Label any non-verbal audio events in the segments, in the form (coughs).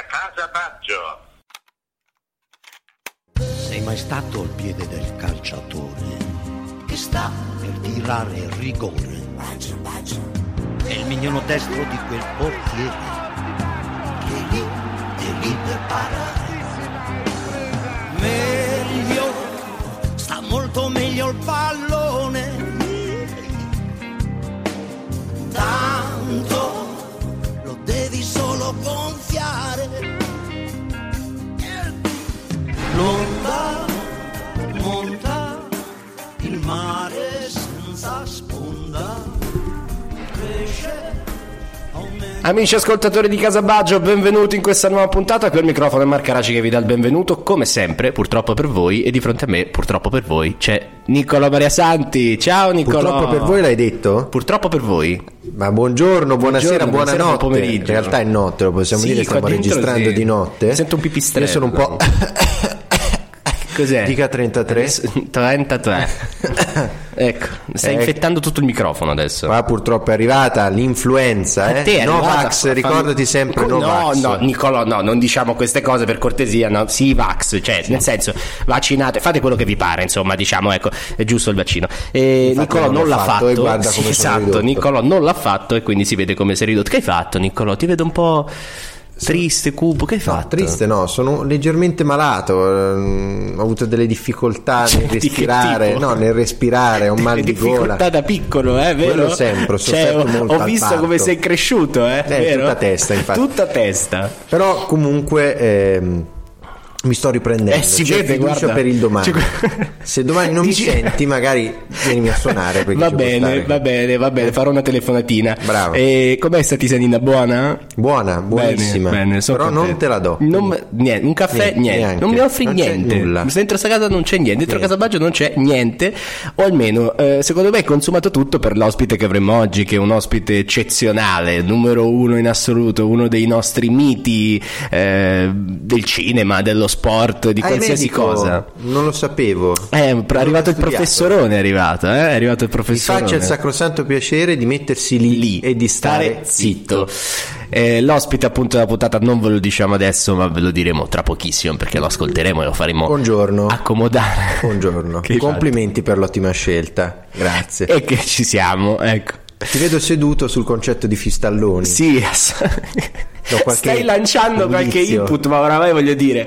a Casa Baggio. Sei mai stato al piede del calciatore che sta per tirare il rigore? È il mignolo destro di quel portiere che è lì, è lì per parare. Meglio, sta molto meglio il pallone. Tanto lo devi solo gonfiare. L'onda monta il mare senza sponda. Cresce. Amici ascoltatori di Casa Baggio, benvenuti in questa nuova puntata. Qui al microfono è Marco Raci che vi dà il benvenuto, come sempre, purtroppo per voi. E di fronte a me, purtroppo per voi, c'è Niccolo Maria Santi. Ciao Niccolo. Purtroppo per voi l'hai detto? Purtroppo per voi. Ma buongiorno, buonasera, Buongiorno, buonasera, buonanotte. buon pomeriggio. In realtà è notte, lo possiamo Sì, dire, qua stiamo registrando sì. di notte. Sento un pipistrello. Io sono un po'... Cos'è? Dica 33. 33. (laughs) (coughs) ecco, stai Ecco. infettando tutto il microfono adesso. Qua purtroppo è arrivata l'influenza, te eh? arrivata Novax, fa- ricordati sempre no, Novax. No, Nicolò, no, non diciamo queste cose per cortesia, no. Sì, Vax, cioè, nel senso, vaccinate, fate quello che vi pare, insomma, diciamo, ecco, è giusto il vaccino. E Infatti Nicolò non non l'ha fatto, fatto, guarda sì, come esatto, ridotto. Nicolò non l'ha fatto e quindi si vede come sei ridotto. Che hai fatto, Nicolò? Ti vedo un po' triste, cupo, che hai No, fatto? triste no, sono leggermente malato, ehm, ho avuto delle difficoltà nel Di respirare, no, nel respirare, ho (laughs) un mal di gola. difficoltà da piccolo, eh, vero? Quello sempre, ho Cioè, molto ho visto come sei cresciuto, eh, Eh, vero? tutta testa, infatti. Tutta testa. Però comunque ehm, mi sto riprendendo. Eh, si C'è fiducia guarda. per il domani. Cioè- (laughs) Se domani non Dici- mi senti, magari vienimi a suonare. Va bene, va bene, va bene, farò una telefonatina. Bravo. E com'è sta tisanina? Buona? Buona, buonissima. Bene, bene, Però non contento. te la do. Non- niente, un caffè, Niente, niente. Non mi offri Non niente. nulla. Dentro sta casa non c'è niente. Dentro Niente. casa Baggio non c'è niente. O almeno, eh, secondo me, è consumato tutto per l'ospite che avremo oggi, che è un ospite eccezionale, numero uno in assoluto, uno dei nostri miti eh, del cinema, dello sport, di Ah, qualsiasi cosa. Non lo sapevo. Eh, è arrivato il professorone, è arrivato, eh? È arrivato il Mi professorone. faccia il sacrosanto piacere di mettersi lì, e di stare, zitto. Eh, l'ospite appunto della puntata non ve lo diciamo adesso, ma ve lo diremo tra pochissimo perché lo ascolteremo e lo faremo Buongiorno. accomodare. Buongiorno. (laughs) Hai Complimenti per l'ottima scelta. Grazie. E che ci siamo, ecco. Ti vedo seduto sul concetto di fistalloni. Sì, ass- (laughs) (laughs) stai lanciando qualche indizio. input, ma oramai voglio dire,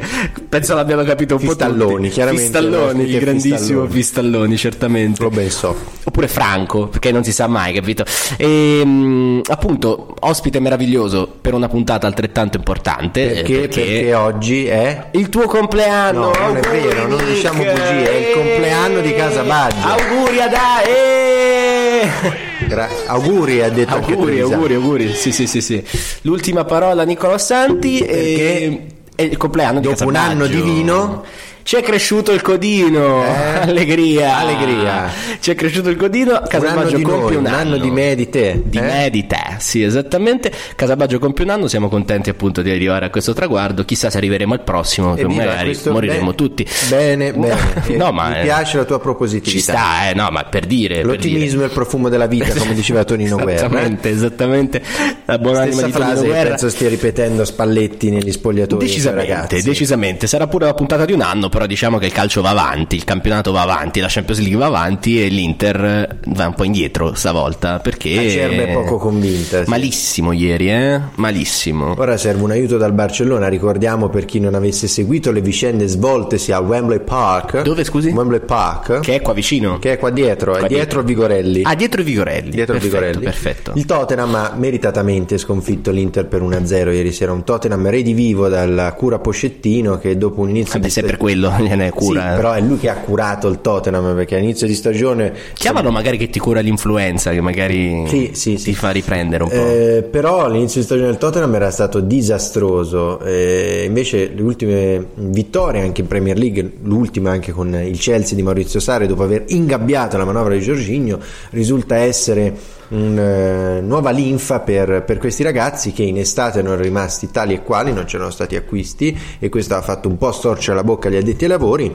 penso l'abbiamo capito un Fistalloni, po' tutti. chiaramente, Fistalloni, il grandissimo Fistalloni. Fistalloni, certamente. So. Oppure Franco, perché non si sa mai, capito? E, mm, appunto, ospite meraviglioso per una puntata altrettanto importante. eh, Perché, perché oggi è il tuo compleanno. No, non è vero, non diciamo bugie, è il compleanno di Casa Baggio. Auguri a dai! Gra- auguri, ha detto Auguri, auguri, auguri. Sì, sì, sì, sì. L'ultima parola Nicola Santi e è il compleanno di Dopo un Casabaggio. anno di vino ci è cresciuto il codino. Eh? Allegria. Allegria. Ci è cresciuto il codino. Casabaggio compie un un anno di me e di te. Di eh? me e di te, sì, esattamente. Casabaggio compie un anno, siamo contenti appunto di arrivare a questo traguardo. Chissà se arriveremo al prossimo, che Evviva, magari moriremo bene, tutti. Bene, bene. Eh, (laughs) no, ma mi eh, piace la tua Ci propositività. sta, eh, no, ma per dire. per L'ottimismo dire. è il profumo della vita, (laughs) come diceva Tonino Guerra. eh? Esattamente, esattamente. La buonanima Stessa di Tonino frase che Guerra. penso stia ripetendo Spalletti negli spogliatoi suoi Decisamente, decisamente. Sarà pure la puntata di un anno, però diciamo che il calcio va avanti, il campionato va avanti, la Champions League va avanti e l'Inter eh, va un po' indietro stavolta perché... Acerba è poco convinta, sì. Malissimo ieri, eh? Malissimo. Ora serve un aiuto dal Barcellona, ricordiamo per chi non avesse seguito le vicende svoltesi a Wembley Park. Dove, scusi? Wembley Park. Che è qua vicino. che è qua dietro, Qua è dietro Vigorelli. Ah, dietro Vigorelli. Dietro perfetto, Vigorelli. Perfetto. Il Tottenham ha meritatamente sconfitto l'Inter per 1-0 ieri sera. Un Tottenham redivivo dalla cura Pocettino che dopo un inizio Vabbè, di sempre stagione- quello (laughs) gliene cura. Sì, però è lui che ha curato il Tottenham perché all'inizio di stagione chiamalo magari che ti cura l'influenza che magari sì, sì, ti fa riprendere un po'. Eh, però all'inizio di stagione del Tottenham era stato disastroso, eh, invece le ultime vittorie anche in Premier League, l'ultima anche con il Chelsea di Maurizio Sarri dopo aver ingabbiato la manovra di Giorginio, risulta essere una uh, nuova linfa per, per, questi ragazzi che in estate erano rimasti tali e quali, non c'erano stati acquisti e questo ha fatto un po' storcere la bocca agli addetti ai lavori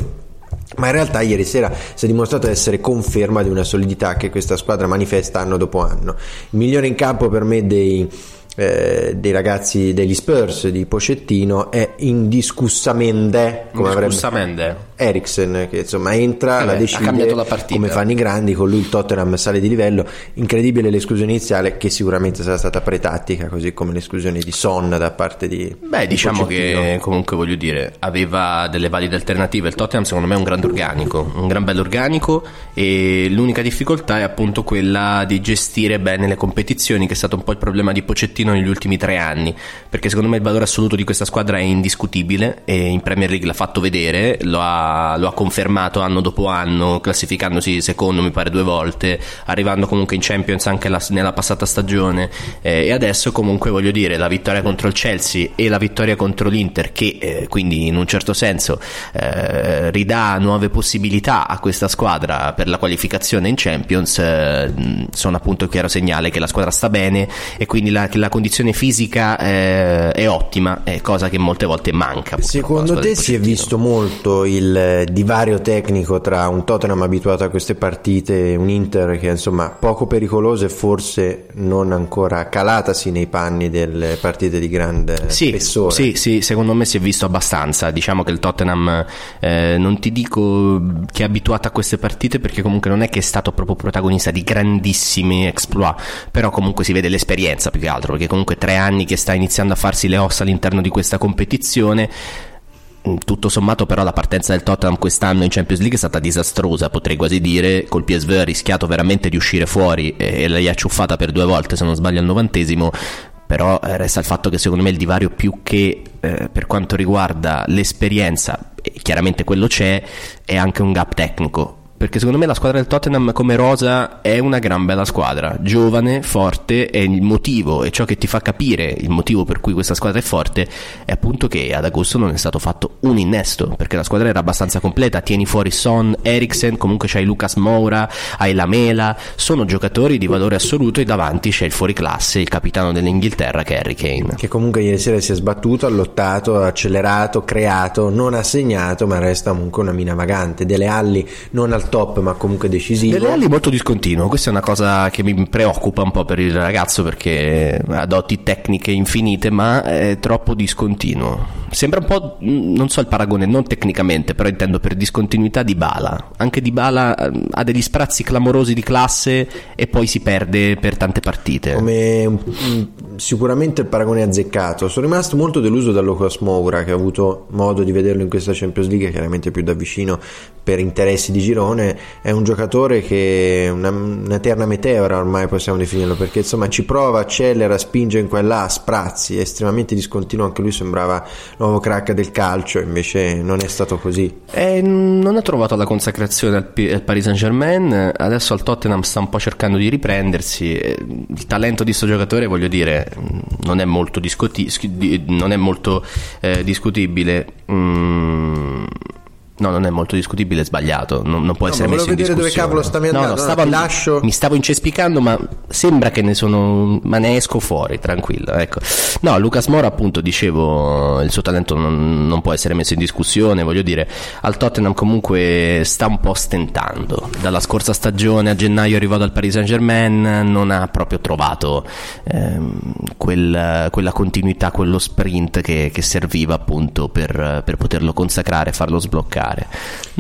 ma in realtà ieri sera si è dimostrato essere conferma di una solidità che questa squadra manifesta anno dopo anno. Il migliore in campo per me dei, eh, dei ragazzi degli Spurs di Pocettino è indiscussamente come avrebbe Eriksen che insomma entra, Eh la decide la partita. come fanno i grandi, con lui il Tottenham sale di livello, incredibile l'esclusione iniziale che sicuramente sarà stata pretattica, così come l'esclusione di Son da parte di Beh, di diciamo Pochettino. che comunque voglio dire, aveva delle valide alternative. Il Tottenham, secondo me, è un grande organico, un gran bello organico. E l'unica difficoltà è appunto quella di gestire bene le competizioni, che è stato un po' il problema di Pocettino negli ultimi tre anni. Perché secondo me il valore assoluto di questa squadra è indiscutibile. E in Premier League l'ha fatto vedere, lo ha, lo ha confermato anno dopo anno, classificandosi secondo, mi pare, due volte, arrivando comunque in Champions anche la- nella passata stagione. Eh, e adesso, comunque, voglio dire, la vittoria contro il Chelsea e la vittoria contro l'Inter, che eh, quindi in un certo senso eh, ridà nuove possibilità a questa squadra per la qualificazione in Champions, eh, sono appunto il chiaro segnale che la squadra sta bene e quindi la, la condizione fisica eh, è ottima, è cosa che molte volte manca. Secondo te si è visto molto il divario tecnico tra un Tottenham abituato a queste partite e un Inter che insomma poco pericoloso e forse non ancora calatasi nei panni delle partite di grande Sì, spessore? sì, sì, secondo me si è visto abbastanza. Diciamo che il Tottenham, eh, non ti dico che è abituato a queste partite perché comunque non è che è stato proprio protagonista di grandissimi exploit, però comunque si vede l'esperienza più che altro, perché comunque tre anni che sta iniziando a farsi le ossa all'interno di questa competizione. Mm, Tutto sommato, però, la partenza del Tottenham quest'anno in Champions League è stata disastrosa. Potrei quasi dire. Col PSV ha rischiato veramente di uscire fuori e, e l'hai acciuffata per due volte, se non sbaglio, al novantesimo. Però eh, resta il fatto che secondo me il divario più che eh, per quanto riguarda l'esperienza, e chiaramente quello c'è, è anche un gap tecnico. Perché secondo me la squadra del Tottenham come rosa è una gran bella squadra, giovane, forte e il motivo e ciò che ti fa capire il motivo per cui questa squadra è forte è appunto che ad agosto non è stato fatto un innesto, perché la squadra era abbastanza completa, tieni fuori Son, Eriksen, comunque c'hai Lucas Moura, hai Lamela, sono giocatori di valore assoluto e davanti c'è il fuoriclasse, il capitano dell'Inghilterra che è Harry Kane. Che comunque ieri sera si è sbattuto, ha lottato, ha accelerato, creato, non ha segnato, ma resta comunque una mina vagante. Delle Alli non al top, ma comunque decisivo. Delle ali molto discontinuo, questa è una cosa che mi preoccupa un po' per il ragazzo perché ha doti tecniche infinite, ma è troppo discontinuo. Sembra un po', mh, non so il paragone, non tecnicamente, però intendo per discontinuità di Bala. Anche di Bala eh, ha degli sprazzi clamorosi di classe e poi si perde per tante partite. Come un- sicuramente il paragone è azzeccato. Sono rimasto molto deluso da Lucas Moura, che ho avuto modo di vederlo in questa Champions League, chiaramente più da vicino per interessi di girone. È un giocatore che è una, un'eterna meteora, ormai possiamo definirlo, perché insomma ci prova, accelera, spinge in qua e sprazzi, è estremamente discontinuo. Anche lui sembrava nuovo crack del calcio, invece non è stato così. Eh, non ha trovato la consacrazione al, P- al Paris Saint Germain, adesso al Tottenham sta un po' cercando di riprendersi. Il talento di questo giocatore, voglio dire, non è molto, discuti- non è molto eh, discutibile. Mm, No, non è molto discutibile, è sbagliato. Non, non può No, essere messo in vedere dove discussione. cavolo stavi No, no, andando. No, stavo- lascio. Mi stavo incespicando, ma sembra che ne sono. Ma ne esco fuori, tranquillo. Ecco. No, Lucas Mora, appunto, dicevo, il suo talento non, non può essere messo in discussione. Voglio dire, al Tottenham comunque sta un po' stentando. Dalla scorsa stagione a gennaio arrivò dal Paris Saint Germain, non ha proprio trovato ehm, quel- quella continuità, quello sprint che, che serviva appunto per, per poterlo consacrare e farlo sbloccare.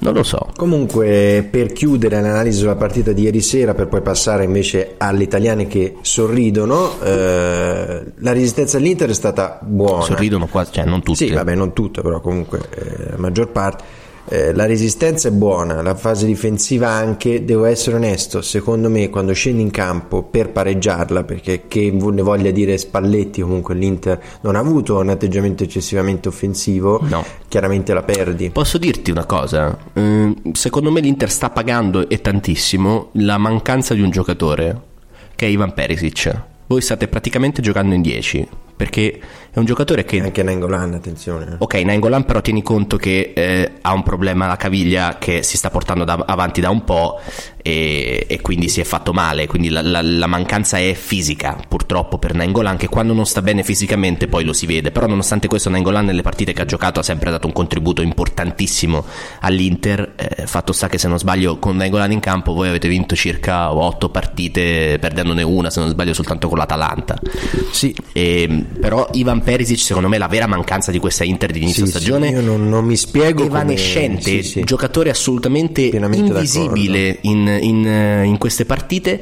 Non lo so. Comunque, per chiudere l'analisi sulla partita di ieri sera, per poi passare invece alle italiane che sorridono, eh, la resistenza all'Inter è stata buona. Sorridono quasi, cioè non tutti. Sì, vabbè, non tutte, però comunque eh, la maggior parte. Eh, la resistenza è buona, la fase difensiva anche, devo essere onesto, secondo me quando scendi in campo per pareggiarla, perché che ne voglia dire Spalletti, comunque l'Inter non ha avuto un atteggiamento eccessivamente offensivo, No. chiaramente la perdi. Posso dirti una cosa? Eh, secondo me l'Inter sta pagando e tantissimo la mancanza di un giocatore che è Ivan Perisic. Voi state praticamente giocando in 10 perché è un giocatore che Anche Nangolan, attenzione. Ok, Nainggolan però tieni conto che eh, ha un problema alla caviglia che si sta portando da- avanti da un po' e, e quindi si è fatto male, quindi la, la- la mancanza è fisica purtroppo per Nainggolan che quando non sta bene fisicamente poi lo si vede, però nonostante questo Nainggolan nelle partite che ha giocato ha sempre dato un contributo importantissimo all'Inter, eh, fatto sta che se non sbaglio con Nainggolan in campo voi avete vinto circa 8 partite perdendone una se non sbaglio soltanto con l'Atalanta. Sì, E, però Ivan Perisic secondo me la vera mancanza di questa Inter di inizio Sì, sì, stagione. io non, non mi spiego come- evanescente, sì, sì. giocatore assolutamente Pienamente invisibile in, in, eh, in queste partite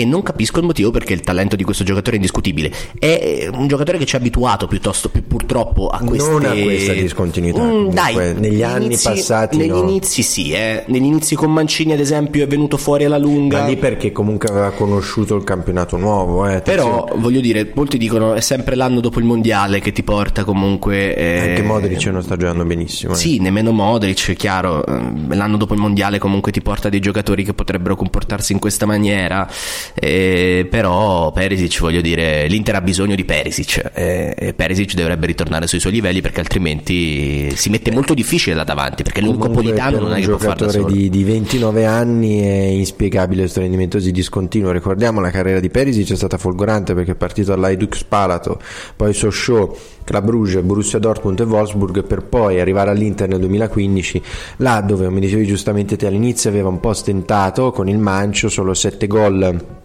e non capisco il motivo perché il talento di questo giocatore è indiscutibile. È un giocatore che ci ha abituato piuttosto più purtroppo a queste Non a questa discontinuità, Mm, comunque, dai, negli anni inizi- passati Negli no. inizi sì, eh. negli inizi con Mancini ad esempio è venuto fuori alla lunga. Ma lì perché comunque aveva conosciuto il campionato nuovo, eh. Però voglio dire, molti dicono è sempre l'anno dopo il mondiale che ti porta comunque. eh, anche Modric non sta giocando benissimo. eh. Sì, nemmeno Modric, chiaro. eh, L'anno dopo il mondiale comunque ti porta dei giocatori che potrebbero comportarsi in questa maniera. Eh, però Perisic, voglio dire, l'Inter ha bisogno di Perisic. eh, e Perisic dovrebbe ritornare sui suoi livelli perché altrimenti si mette molto difficile là davanti. Perché Comunque, Politano non è che può da giocatore solo. di, di 29 anni è inspiegabile questo rendimento così discontinuo. Ricordiamo la carriera di Perisic è stata folgorante perché è partito all'Aiduk Spalato, poi Sochaux, Club Brugge, Borussia Dortmund e Wolfsburg per poi arrivare all'Inter nel 2015, là dove, come dicevi giustamente te all'inizio, aveva un po' stentato con il Mancio, solo 7 gol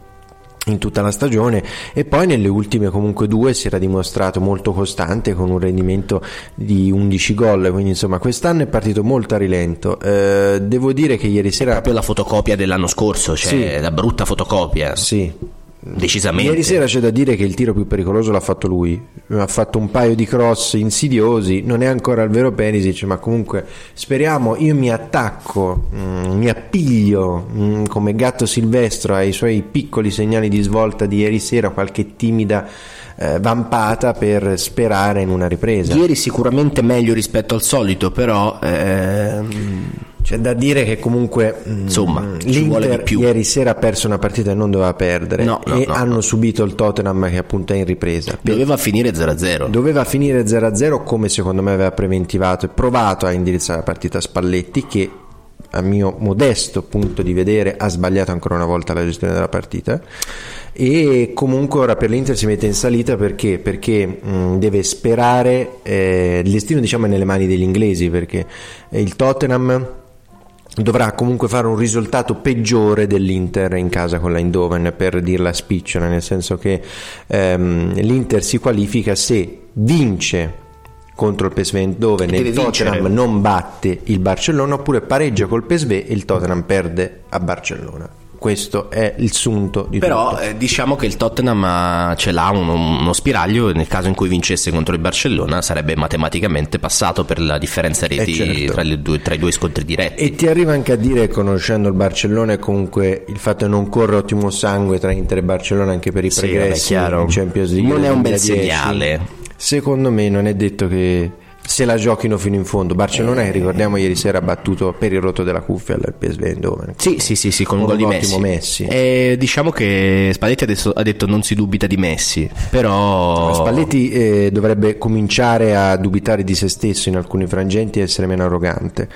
in tutta la stagione e poi nelle ultime comunque due si era dimostrato molto costante con un rendimento di 11 gol quindi insomma quest'anno è partito molto a rilento Eh, devo dire che ieri sera Proprio la fotocopia dell'anno scorso, cioè Sì. la brutta fotocopia. sì Decisamente. Ieri sera c'è da dire che il tiro più pericoloso l'ha fatto lui, ha fatto un paio di cross insidiosi, non è ancora il vero Perisic, ma comunque speriamo, io mi attacco, mm, mi appiglio mm, come gatto silvestro ai suoi piccoli segnali di svolta di ieri sera, qualche timida eh, vampata per sperare in una ripresa. Ieri sicuramente meglio rispetto al solito, però ehm, C'è da dire che comunque mm, Insomma, vuole l'Inter ieri sera ha perso una partita e non doveva perdere No, no, e no, hanno no. subito il Tottenham che appunto è in ripresa. doveva finire 0-0. Doveva finire 0-0 come secondo me aveva preventivato e provato a indirizzare la partita a Spalletti che a mio modesto punto di vedere ha sbagliato ancora una volta la gestione della partita e comunque ora per l'Inter si mette in salita perché, perché mh, deve sperare eh, il destino diciamo è nelle mani degli inglesi perché il Tottenham dovrà comunque fare un risultato peggiore dell'Inter in casa con la Eindhoven per dirla spicciola nel senso che ehm, l'Inter si qualifica se vince contro il PSV Eindhoven e il Tottenham vincere. non batte il Barcellona oppure pareggia col PSV e il Tottenham perde a Barcellona questo è il sunto di Però eh, diciamo che il Tottenham ha- ce l'ha uno, uno spiraglio nel caso in cui vincesse contro il Barcellona sarebbe matematicamente passato per la differenza reti Eh, certo. tra, due- tra i due scontri diretti. E ti arriva anche a dire, conoscendo il Barcellona, comunque il fatto che non corre ottimo sangue tra Inter e Barcellona anche per i Sì, progressi vabbè, chiaro. in Champions League. Non è un bel 2010. segnale. Secondo me non è detto che se la giochino fino in fondo. Barcellona, che ricordiamo ieri sera, ha battuto per il rotto della cuffia al PSV Eindhoven. Sì, sì, sì, sì, con un Con gol di un Messi. ottimo Messi. E diciamo che Spalletti adesso ha detto non si dubita di Messi, però Spalletti eh, dovrebbe cominciare a dubitare di se stesso in alcuni frangenti e essere meno arrogante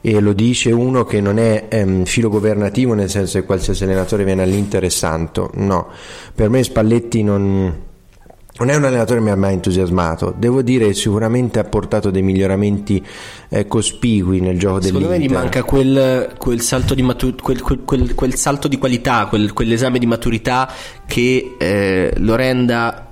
e lo dice uno che non è ehm, filo governativo nel senso che qualsiasi allenatore viene all'Inter è santo no, per me Spalletti non, non è un allenatore che mi ha mai entusiasmato devo dire sicuramente ha portato dei miglioramenti eh, cospicui nel gioco Secondo me dell'Inter gli manca quel, quel salto di matu- quel, quel- salto di qualità, quel- quell'esame di maturità che eh, lo renda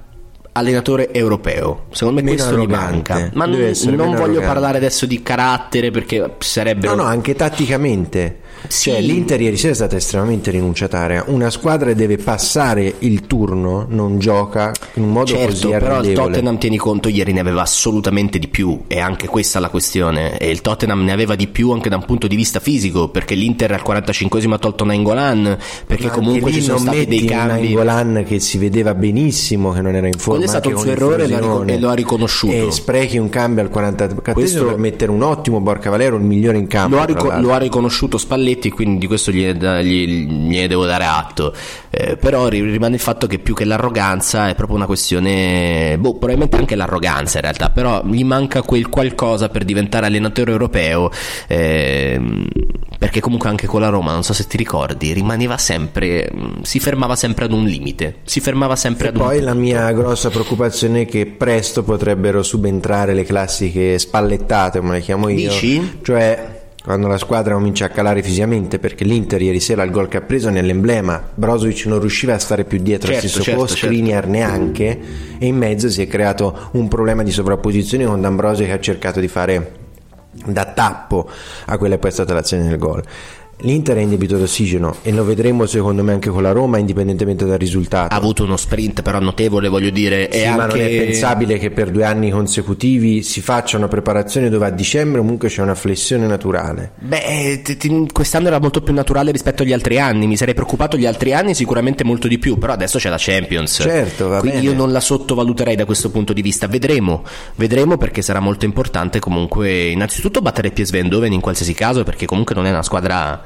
allenatore europeo. Secondo me Meno questo gli arrogante. manca. Ma non, non voglio arrogante. parlare adesso di carattere perché sarebbero No, no, anche tatticamente. Sì. Cioè, l'Inter ieri sera è stata estremamente rinunciataria. Una squadra deve passare il turno, non gioca in un modo Certo, così però il. Tottenham, tieni conto, ieri ne aveva assolutamente di più, e anche questa la questione. E il Tottenham ne aveva di più anche da un punto di vista fisico, perché l'Inter al 45esimo ha tolto Nainggolan, perché Ma comunque ci sono non stati dei cambi. Nainggolan che si vedeva benissimo che non era in forma. Quello è stato un suo errore e lo ha riconosciuto. E sprechi un cambio al 44 Questo- per mettere un ottimo Borca Valero, il migliore in campo. Lo ha, rico- lo ha riconosciuto Spalletti, quindi di questo gliene, gli- gliene devo dare atto. Eh, però ri- rimane il fatto che più che l'arroganza è proprio una questione, boh, probabilmente anche l'arroganza in realtà, però gli manca quel qualcosa per diventare allenatore europeo. ehm, perché comunque anche con la Roma, non so se ti ricordi, rimaneva sempre, si fermava sempre ad un limite, si fermava sempre E ad un poi la mia grossa preoccupazione è che presto potrebbero subentrare le classiche spallettate, come le chiamo io. Dici? Cioè, quando la squadra comincia a calare fisicamente, perché l'Inter ieri sera il gol che ha preso è nell'emblema. Brozovic non riusciva a stare più dietro Certo, al stesso certo, posto, certo. Skriniar neanche, e in mezzo si è creato un problema di sovrapposizione con D'Ambrosio che ha cercato di fare da tappo a quella che poi è stata l'azione del gol. L'Inter è in debito d'ossigeno e lo vedremo secondo me anche con la Roma indipendentemente dal risultato. Ha avuto uno sprint però notevole, voglio dire, Sì, anche... ma non è pensabile che per due anni consecutivi si faccia una preparazione dove a dicembre comunque c'è una flessione naturale. Beh, ti- ti- quest'anno era molto più naturale rispetto agli altri anni. Mi sarei preoccupato gli altri anni sicuramente molto di più, però adesso c'è la Champions. Certo, va Quindi bene. io non la sottovaluterei da questo punto di vista. Vedremo, vedremo perché sarà molto importante comunque innanzitutto battere PSV Eindhoven in qualsiasi caso perché comunque non è una squadra eh,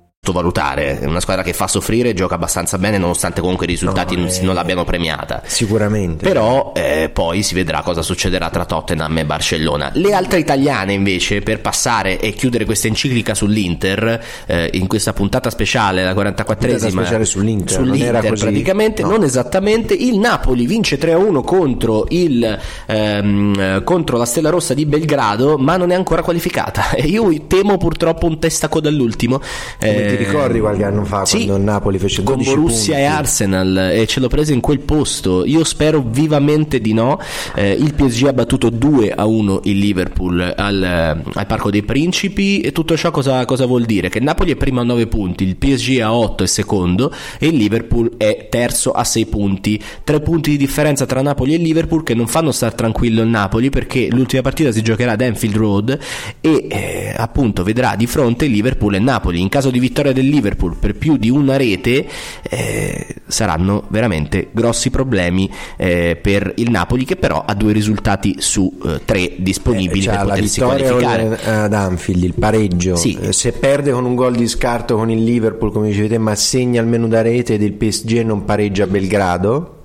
Sottovalutare, è una squadra che fa soffrire gioca abbastanza bene nonostante comunque i risultati No, non, eh, non l'abbiano premiata. Sicuramente. Però eh, poi si vedrà cosa succederà tra Tottenham e Barcellona. Le altre italiane invece, per passare e chiudere questa enciclica sull'Inter, eh, in questa puntata speciale, la 44esima Puntata speciale sull'Inter, non sull'Inter era così? praticamente, No. non esattamente, il Napoli vince 3-1 contro, il, ehm, eh, contro la Stella Rossa di Belgrado, ma non è ancora qualificata. (laughs) E io temo purtroppo un testacoda all'ultimo. Come ti ricordi qualche anno fa sì, quando Napoli fece con 12 Borussia punti? e Arsenal e ce l'ho presa in quel posto. Io spero vivamente di no. Eh, il PSG ha battuto 2 a 1 il Liverpool al, eh, al Parco dei Principi. E tutto ciò cosa, cosa vuol dire? Che Napoli è primo a 9 punti, il PSG a 8 è secondo e il Liverpool è terzo a 6 punti. 3 punti di differenza tra Napoli e Liverpool che non fanno star tranquillo il Napoli perché l'ultima partita si giocherà ad Anfield Road e eh, appunto vedrà di fronte Liverpool e Napoli. In caso di vittoria del Liverpool per più di una rete eh, saranno veramente grossi problemi eh, per il Napoli che però ha due risultati su eh, tre disponibili Eh, per la potersi vittoria qualificare. ad Anfield, il pareggio. Sì. Eh, Se perde con un gol di scarto con il Liverpool, come dicevi te, ma segna almeno da rete ed il PSG non pareggia a Belgrado.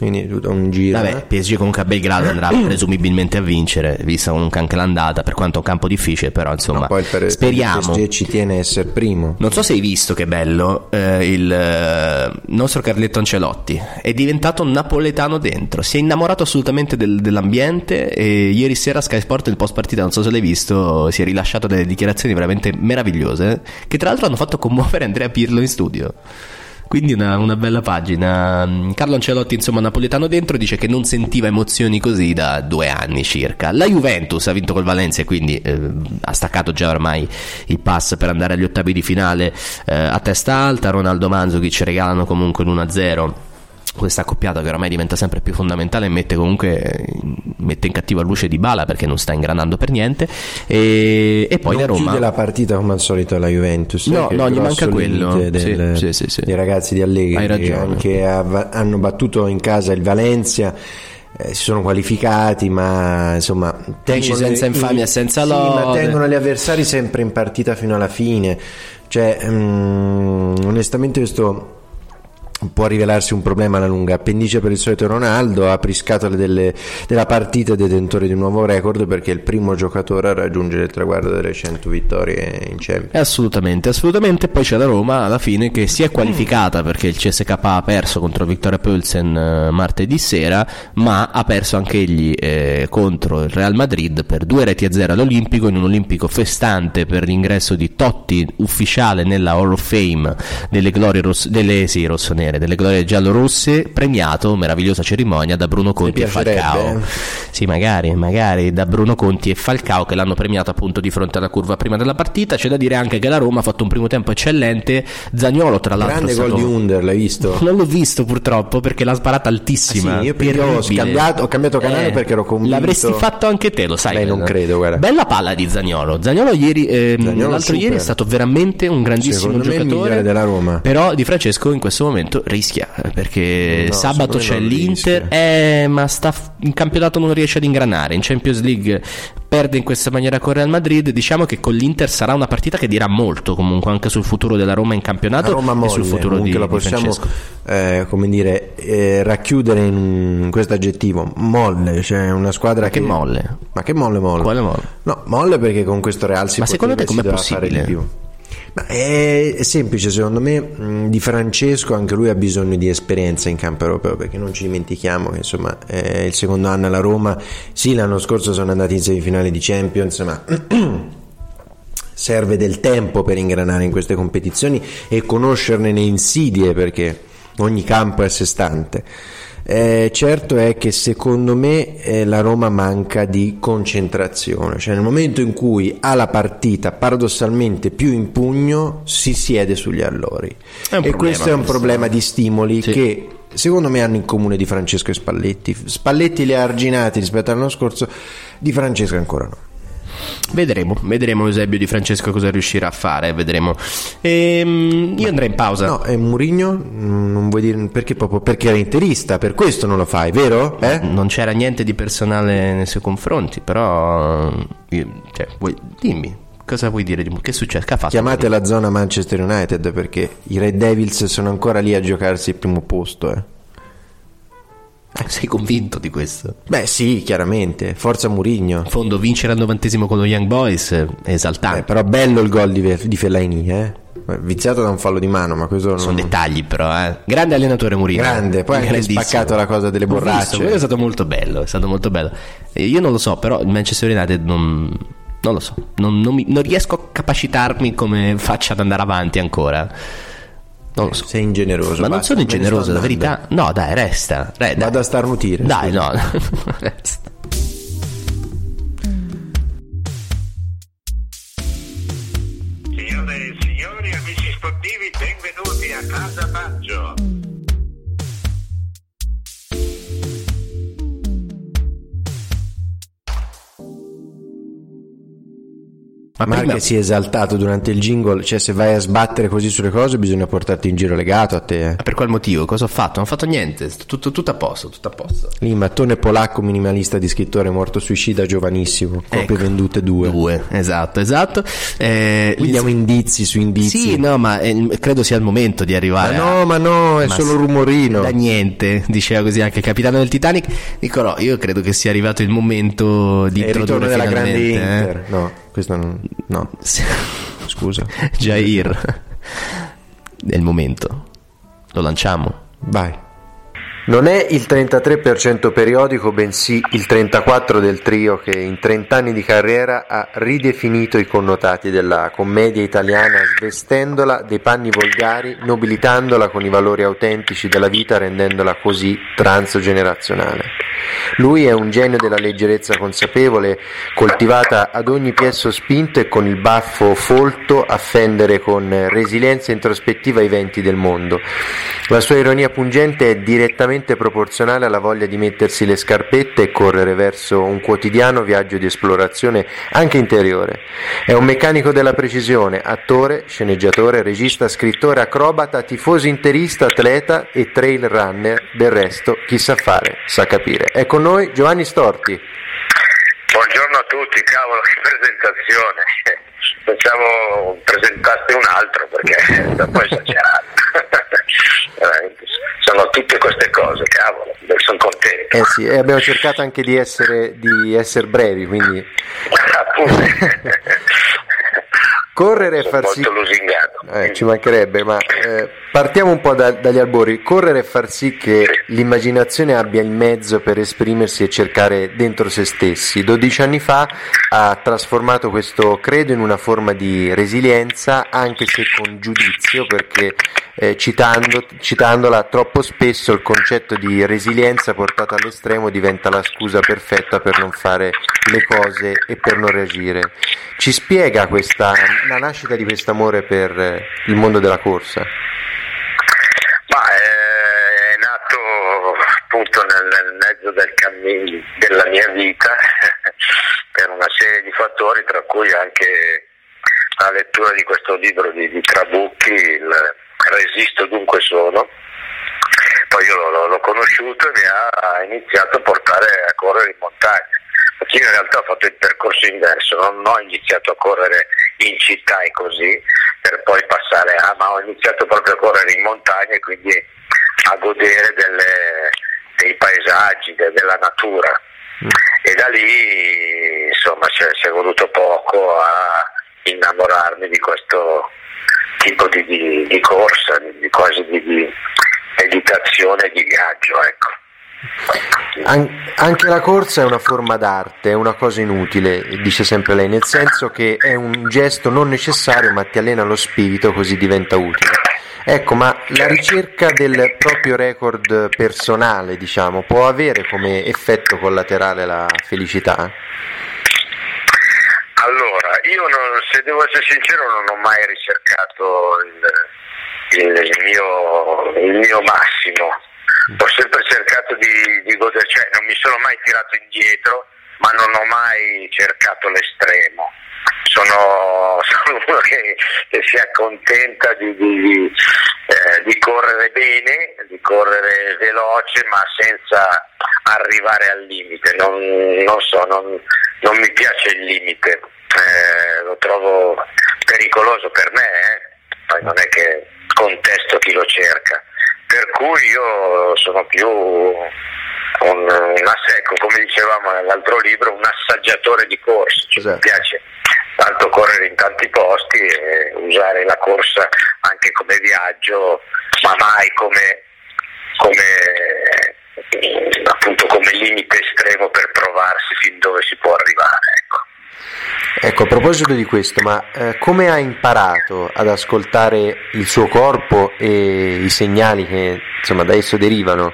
Quindi tutto un giro. Vabbè, eh. PSG comunque a Belgrado andrà (coughs) presumibilmente a vincere, vista comunque anche l'andata, per quanto è un campo difficile, però insomma, No, poi il pare- speriamo. Il PSG ci tiene a essere primo. Non so se hai visto che bello, eh, il eh, nostro Carletto Ancelotti è diventato napoletano dentro, si è innamorato assolutamente del- dell'ambiente e ieri sera Sky Sport nel post partita, non so se l'hai visto, si è rilasciato delle dichiarazioni veramente meravigliose che tra l'altro hanno fatto commuovere Andrea Pirlo in studio. Quindi una, una bella pagina. Carlo Ancelotti, insomma, napoletano dentro, dice che non sentiva emozioni così da due anni circa. La Juventus ha vinto col Valencia, quindi eh, ha staccato già ormai il pass per andare agli ottavi di finale eh, a testa alta. Ronaldo Manzukic regalano comunque l'1-0 questa accoppiata che oramai diventa sempre più fondamentale mette comunque mette in cattiva luce di Bala perché non sta ingranando per niente. E, e poi non la Roma. la partita come al solito la Juventus No, no, gli manca quello. del- Sì, sì, sì, dei ragazzi di Allegri Hai che anche hanno battuto in casa il Valencia eh, si sono qualificati ma insomma tengono senza le- infamia, senza sì, ma tengono gli avversari sempre in partita fino alla fine. Cioè mm, onestamente questo può rivelarsi un problema alla lunga. Appendice per il solito Ronaldo, apri scatole delle- della partita, detentore di un nuovo record perché è il primo giocatore a raggiungere il traguardo delle 100 vittorie in Champions. Assolutamente, assolutamente. Poi c'è la Roma alla fine che si è qualificata perché il CSK ha perso contro Victoria Pölsen eh, martedì sera, ma ha perso anche egli eh, contro il Real Madrid per due reti a zero all'Olimpico, in un Olimpico festante per l'ingresso di Totti ufficiale nella Hall of Fame delle glorie ross- delle, sì, rossonere, delle glorie giallorosse, premiato, meravigliosa cerimonia da Bruno Conti e Falcao. eh? Sì, magari, magari da Bruno Conti e Falcao che l'hanno premiato appunto di fronte alla curva prima della partita. C'è da dire anche che la Roma ha fatto un primo tempo eccellente. Zagnolo, tra l'altro, Grande è gol stato... di Under, l'hai visto? (laughs) Non l'ho visto purtroppo perché l'ha sparata Ah, altissima. sì, io ho scambiato- ho cambiato canale perché ero convinto- L'avresti fatto anche te, lo sai. Beh, non credo, guarda. Bella palla di Zagnolo. Zagnolo ieri, ehm, Zagnolo l'altro super. ieri è stato veramente un grandissimo Secondo me il giocatore. migliore della Roma. Però Di Francesco in questo momento rischia eh, perché No, sabato c'è l'Inter, eh, ma sta in campionato non riesce ad ingranare. In Champions League perde in questa maniera con Real Madrid. Diciamo che con l'Inter sarà una partita che dirà molto comunque anche sul futuro della Roma in campionato Roma e molle, sul futuro di, la possiamo eh, come dire eh, racchiudere in questo aggettivo molle, cioè una squadra Ma che molle? Ma che molle molle? Quale molle? No, molle perché con questo Real si Ma secondo te e com'è si doveva fare possibile? di più. Ma è, è semplice, secondo me di Francesco anche lui ha bisogno di esperienza in campo europeo perché non ci dimentichiamo che insomma è il secondo anno alla Roma, sì l'anno scorso sono andati in semifinale di Champions ma (clears throat) serve del tempo per ingranare in queste competizioni e conoscerne le insidie perché ogni campo è a sé stante. Eh, certo è che secondo me eh, la Roma manca di concentrazione, cioè nel momento in cui ha la partita paradossalmente più in pugno si siede sugli allori e questo è un questo. problema di stimoli Sì. che secondo me hanno in comune di Francesco e Spalletti. Spalletti li ha arginati rispetto all'anno scorso, di Francesco ancora no. Vedremo, vedremo Eusebio di Francesco cosa riuscirà a fare, vedremo. Ehm, io andrei in pausa. No, e Murigno non vuoi dire perché proprio perché era interista, per questo non lo fai, vero? Eh? Non c'era niente di personale nei suoi confronti, però io- cioè, vuoi- dimmi cosa vuoi dire? di- Che è successo? Che ha fatto? Chiamate la zona Manchester United perché i Red Devils sono ancora lì a giocarsi il primo posto, eh. Eh, Sei convinto di questo? Beh, sì, chiaramente, forza Murigno. In fondo vincere al novantesimo con lo Young Boys è Eh, esaltante. però bello il gol di, di Fellaini, eh. Viziato da un fallo di mano, ma questo Sono non... dettagli però, eh. Grande allenatore Mourinho. Grande, poi ha spaccato la cosa delle visto, borracce. quello è stato molto bello, è stato molto bello. Eh, Io non lo so, però il Manchester United non... Non lo so, non, non mi- non riesco a capacitarmi come faccia ad andare avanti ancora. Non lo so. Sei ingeneroso. Ma non basta, sono me ne ingeneroso, la verità. No, dai, resta. re- dai. Vado a starnutire. Dai, scusa. no. (laughs) resta. Ma Marche prima- si è esaltato durante il jingle, cioè se vai a sbattere così sulle cose bisogna portarti in giro legato a te. eh. Ma per qual motivo? Cosa ho fatto? Non ho fatto niente. Tutto, tutto a posto, tutto a posto. Lì mattone polacco minimalista di scrittore morto suicida giovanissimo, copie Ecco. vendute due. Due, esatto, esatto. Eh, Qui diamo indizi su indizi. Sì, no, ma eh, credo sia il momento di Ma arrivare a- no, ma no, è Ma solo rumorino. Da niente, diceva così anche il capitano del Titanic. Dico no, io credo che sia arrivato il momento di È il ritorno della grande eh. Inter. No, questo non... No, scusa. (laughs) Jair. È il momento. Lo lanciamo. Vai. Non è il 33% periodico, bensì il 34% del trio che in 30 anni di carriera ha ridefinito i connotati della commedia italiana, svestendola dei panni volgari, nobilitandola con i valori autentici della vita, rendendola così transgenerazionale. Lui è un genio della leggerezza consapevole, coltivata ad ogni piesso spinto e con il baffo folto a fendere con resilienza introspettiva i venti del mondo. La sua ironia pungente è direttamente direttamente proporzionale alla voglia di mettersi le scarpette e correre verso un quotidiano viaggio di esplorazione anche interiore. È un meccanico della precisione, attore, sceneggiatore, regista, scrittore, acrobata, tifoso interista, atleta e trail runner. Del resto, chi sa fare, sa capire. È con noi Giovanni Storti. Buongiorno a tutti, cavolo, che presentazione. (laughs) Facciamo presentaste un altro perché (laughs) poi esagerato. (laughs) sono tutte queste cose, cavolo, sono contento. Eh sì, e abbiamo cercato anche di essere, di essere brevi, quindi... (laughs) Correre e far sì. Eh, ci mancherebbe, ma eh, partiamo un po' da, dagli albori. Correre e far sì che l'immaginazione abbia il mezzo per esprimersi e cercare dentro se stessi. 12 anni fa ha trasformato questo credo in una forma di resilienza, anche se con giudizio, perché eh, citando, citandola troppo spesso il concetto di resilienza portato all'estremo diventa la scusa perfetta per non fare le cose e per non reagire. Ci spiega questa, la nascita di questo amore per eh, il mondo della corsa? Ma è nato appunto nel, nel mezzo del cammino della mia vita (laughs) per una serie di fattori, tra cui anche la lettura di questo libro di, di Trabucchi, il, Resisto dunque sono. Poi io l'ho, l'ho conosciuto e mi ha iniziato a portare a correre in montagna. Perché io in realtà ho fatto il percorso inverso, non ho iniziato a correre in città e così, per poi passare a, ma ho iniziato proprio a correre in montagna e quindi a godere delle, dei paesaggi, de, della natura. Mm. E da lì insomma ci è voluto poco a innamorarmi di questo tipo di, di, di corsa, di, quasi di, di meditazione e di viaggio. Ecco. An- anche la corsa è una forma d'arte, è una cosa inutile, dice sempre lei, nel senso che è un gesto non necessario ma ti allena lo spirito così diventa utile. Ecco, ma la ricerca del proprio record personale, diciamo, può avere come effetto collaterale la felicità? Allora, io non, se devo essere sincero non ho mai ricercato il, il, il, mio, il mio, massimo, ho sempre cercato di, di godere, cioè non mi sono mai tirato indietro, ma non ho mai cercato l'estremo. Sono, (laughs) sono uno che, che, si accontenta di, di, eh, di, correre bene, di correre veloce, ma senza arrivare al limite. Non, non so, non, non mi piace il limite, eh, lo trovo pericoloso per me, eh? poi non è che contesto chi lo cerca, per cui io sono più un, un ecco, come dicevamo nell'altro libro, un assaggiatore di corsa, cioè, esatto. mi piace tanto correre in tanti posti e usare la corsa anche come viaggio, ma mai come, come appunto come limite estremo per provarsi fin dove si può arrivare. Ecco. Ecco, a proposito di questo, ma eh, come ha imparato ad ascoltare il suo corpo e i segnali che insomma, da esso derivano?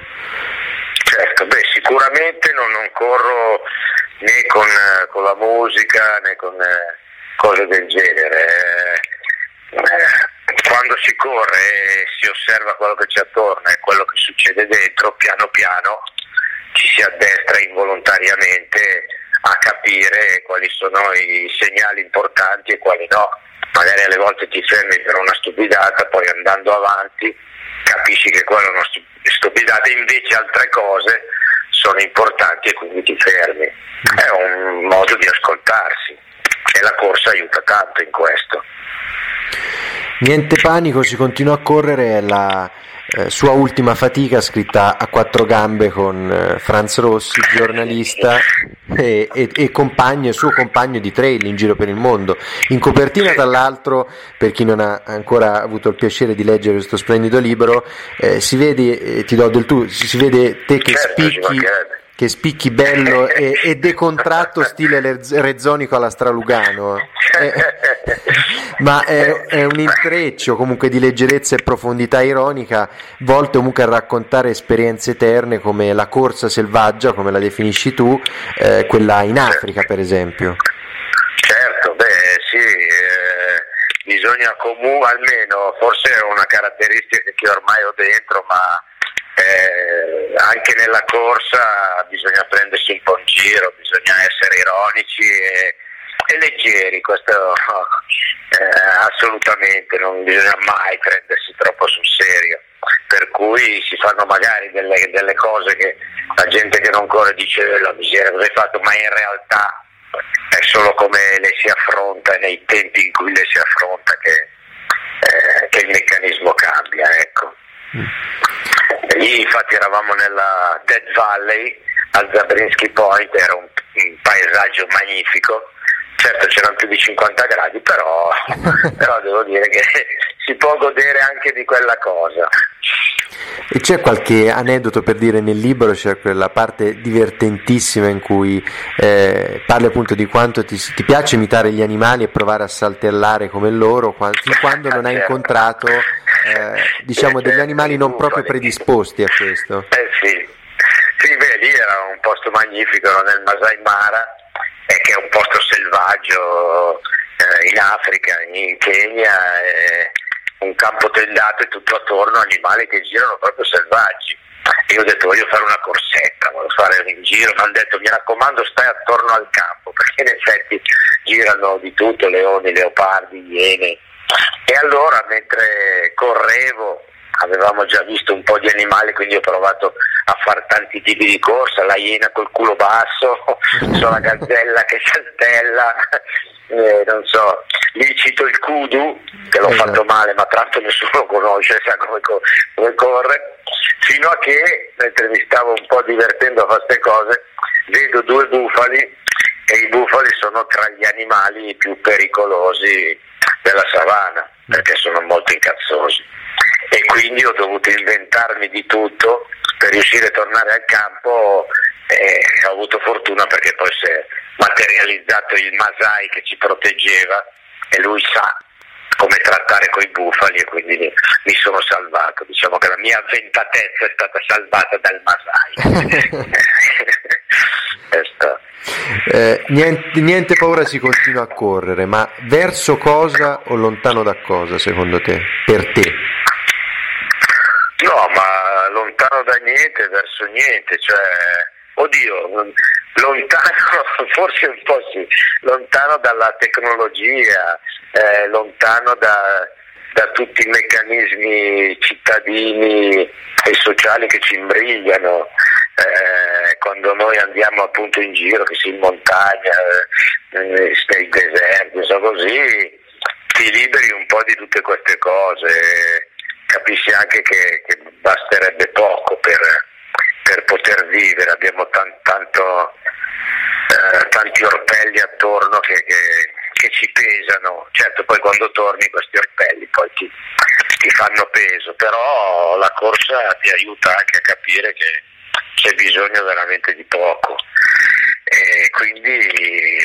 Certo, beh, sicuramente non, non corro né con, con, la musica né con eh, cose del genere. Eh, quando si corre e si osserva quello che c'è attorno e quello che succede dentro, piano piano ci si addestra involontariamente a capire quali sono i segnali importanti e quali no. Magari alle volte ti fermi per una stupidata, poi andando avanti capisci che quella è una stupidata, invece altre cose sono importanti e quindi ti fermi. È un modo di ascoltarsi e la corsa aiuta tanto in questo. Niente panico, si continua a correre, è la eh, sua ultima fatica scritta a quattro gambe con eh, Franz Rossi, giornalista e, e, e, compagno, suo compagno di trail in giro per il mondo. In copertina, tra l'altro, per chi non ha ancora avuto il piacere di leggere questo splendido libro, eh, si vede, eh, ti do del tu, si vede te che certo, spicchi che spicchi bello e, e decontratto stile rezzonico alla Stralugano. Eh, (laughs) ma è, è, un intreccio comunque di leggerezza e profondità ironica, volte comunque a raccontare esperienze eterne come la corsa selvaggia, come la definisci tu, eh, quella in Africa per esempio. Certo, beh sì, eh, bisogna comunque, almeno forse è una caratteristica che ormai ho dentro, ma eh, anche nella corsa bisogna prendersi un po' in giro, bisogna essere ironici e, e leggeri, questo eh, assolutamente, non bisogna mai prendersi troppo sul serio, per cui si fanno magari delle, delle cose che la gente che non corre dice eh, la miseria cosa hai fatto, ma in realtà è solo come le si affronta e nei tempi in cui le si affronta che, eh, che il meccanismo cambia. Ecco. Mm. Lì infatti eravamo nella Dead Valley al Zabrinsky Point, era un, un paesaggio magnifico, certo c'erano più di 50 gradi, però, (laughs) però devo dire che (laughs) si può godere anche di quella cosa. E c'è qualche aneddoto per dire nel libro, c'è quella parte divertentissima in cui eh, parli appunto di quanto ti, ti, piace imitare gli animali e provare a saltellare come loro, fin quando non hai incontrato eh, diciamo degli animali non proprio predisposti a questo. Eh sì, sì beh, lì era un posto magnifico nel Masai Mara, eh, che è un posto selvaggio eh, in Africa, in Kenya, eh, un campo tendato e tutto attorno animali che girano proprio selvaggi. Io ho detto voglio fare una corsetta, voglio fare un giro, mi hanno detto mi raccomando stai attorno al campo, perché in effetti girano di tutto, leoni, leopardi, iene, e allora mentre correvo avevamo già visto un po' di animali, quindi ho provato a fare tanti tipi di corsa, la iena col culo basso, (laughs) so, la gazzella che saltella, eh, non so, lì cito il kudu, che l'ho fatto male, ma tanto nessuno (laughs) lo conosce, sa come, come corre, fino a che, mentre mi stavo un po' divertendo a fare queste cose, vedo due bufali e i bufali sono tra gli animali più pericolosi della savana perché sono molto incazzosi. E quindi ho dovuto inventarmi di tutto per riuscire a tornare al campo ho avuto fortuna perché poi si è materializzato il Masai che ci proteggeva e lui sa come trattare coi bufali e quindi mi sono salvato. Diciamo che la mia avventatezza è stata salvata dal Masai. (laughs) Eh, niente, niente, paura si continua a correre, ma verso cosa o lontano da cosa secondo te? Per te? No, ma lontano da niente, verso niente, cioè, oddio, lontano, (laughs) forse un po' sì, lontano dalla tecnologia, eh, lontano da, da tutti i meccanismi cittadini e sociali che ci imbrigliano. Eh, quando noi andiamo appunto in giro, che sia in montagna, eh, nei deserti, so così, ti liberi un po' di tutte queste cose, capisci anche che, che basterebbe poco per, per, poter vivere, abbiamo tan, tanto, eh, tanti orpelli attorno che, che, che, ci pesano, certo poi quando torni questi orpelli poi ti, ti fanno peso, però la corsa ti aiuta anche a capire che c'è bisogno veramente di poco. E quindi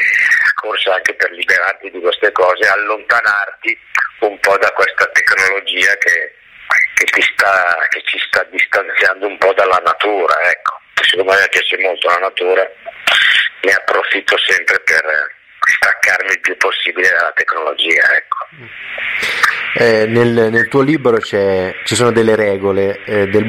forse anche per liberarti di queste cose, allontanarti un po' da questa tecnologia che, che, sta, che ci sta distanziando un po' dalla natura. Ecco. A me piace molto la natura, ne approfitto sempre per staccarmi il più possibile dalla tecnologia. Ecco. Eh, nel, nel, tuo libro ci sono delle regole eh, del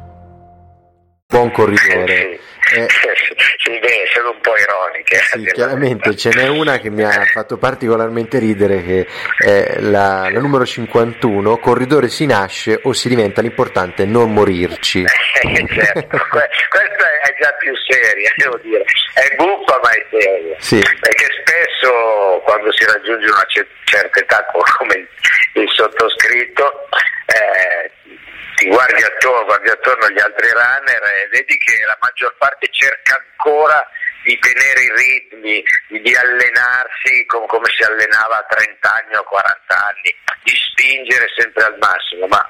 Buon corridore. Sì, (laughs) sì, beh, sono un po' ironiche. Sì, chiaramente ce n'è una che mi ha fatto particolarmente ridere che è la, la numero 51, corridore si nasce o si diventa l'importante è non morirci. (laughs) certo, questa è già più seria, (laughs) devo dire, è buffa ma è seria, Sì. perché spesso quando si raggiunge una cer- certa età come il, il sottoscritto eh, ti guardi attorno, guardi attorno agli altri runner e vedi che la maggior parte cerca ancora di tenere i ritmi, di, allenarsi com- come si allenava a 30 anni o 40 anni, di spingere sempre al massimo, ma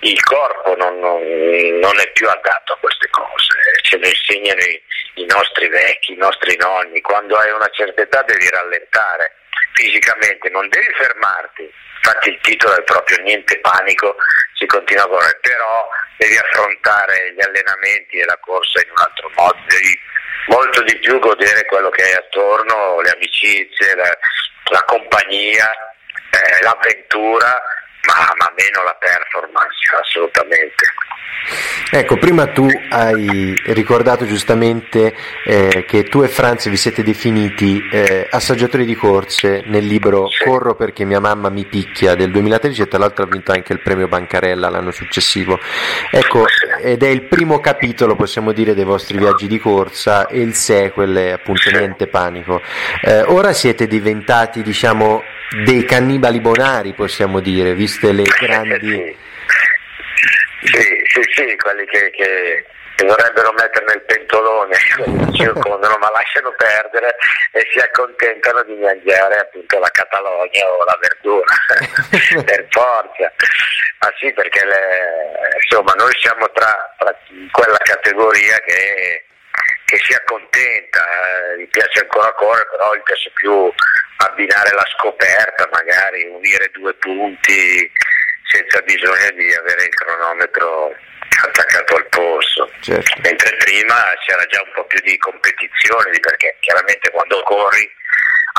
il corpo non, non- non è più adatto a queste cose, ce lo insegnano i, i nostri vecchi, i nostri nonni, quando hai una certa età devi rallentare fisicamente, non devi fermarti, infatti il titolo è proprio niente panico, si continua a correre, però devi affrontare gli allenamenti e la corsa in un altro modo, devi molto di più godere quello che hai attorno, le amicizie, la, la compagnia, eh, l'avventura, ma, ma meno la performance, assolutamente. Ecco, prima tu hai ricordato giustamente eh, che tu e Franz vi siete definiti eh, assaggiatori di corse nel libro Sì. Corro perché mia mamma mi picchia del 2013 e tra l'altro ha vinto anche il premio Bancarella l'anno successivo. Ecco, ed è il primo capitolo, possiamo dire, dei vostri viaggi di corsa e il sequel è appunto. Niente Panico. Eh, ora siete diventati, diciamo, dei cannibali bonari, possiamo dire, viste le grandi... Sì, sì, sì, quelli che, che- che vorrebbero mettere nel pentolone, quelli che circondano, ma lasciano perdere e si accontentano di mangiare appunto la Catalogna o la verdura, (laughs) per forza. Ma sì, perché le- insomma noi siamo tra, tra quella categoria che, che si accontenta, eh, gli piace ancora correre, però gli piace più abbinare la scoperta, magari unire due punti senza bisogno di avere il cronometro attaccato al polso. Certo. Mentre prima c'era già un po' più di competizione, perché chiaramente quando corri,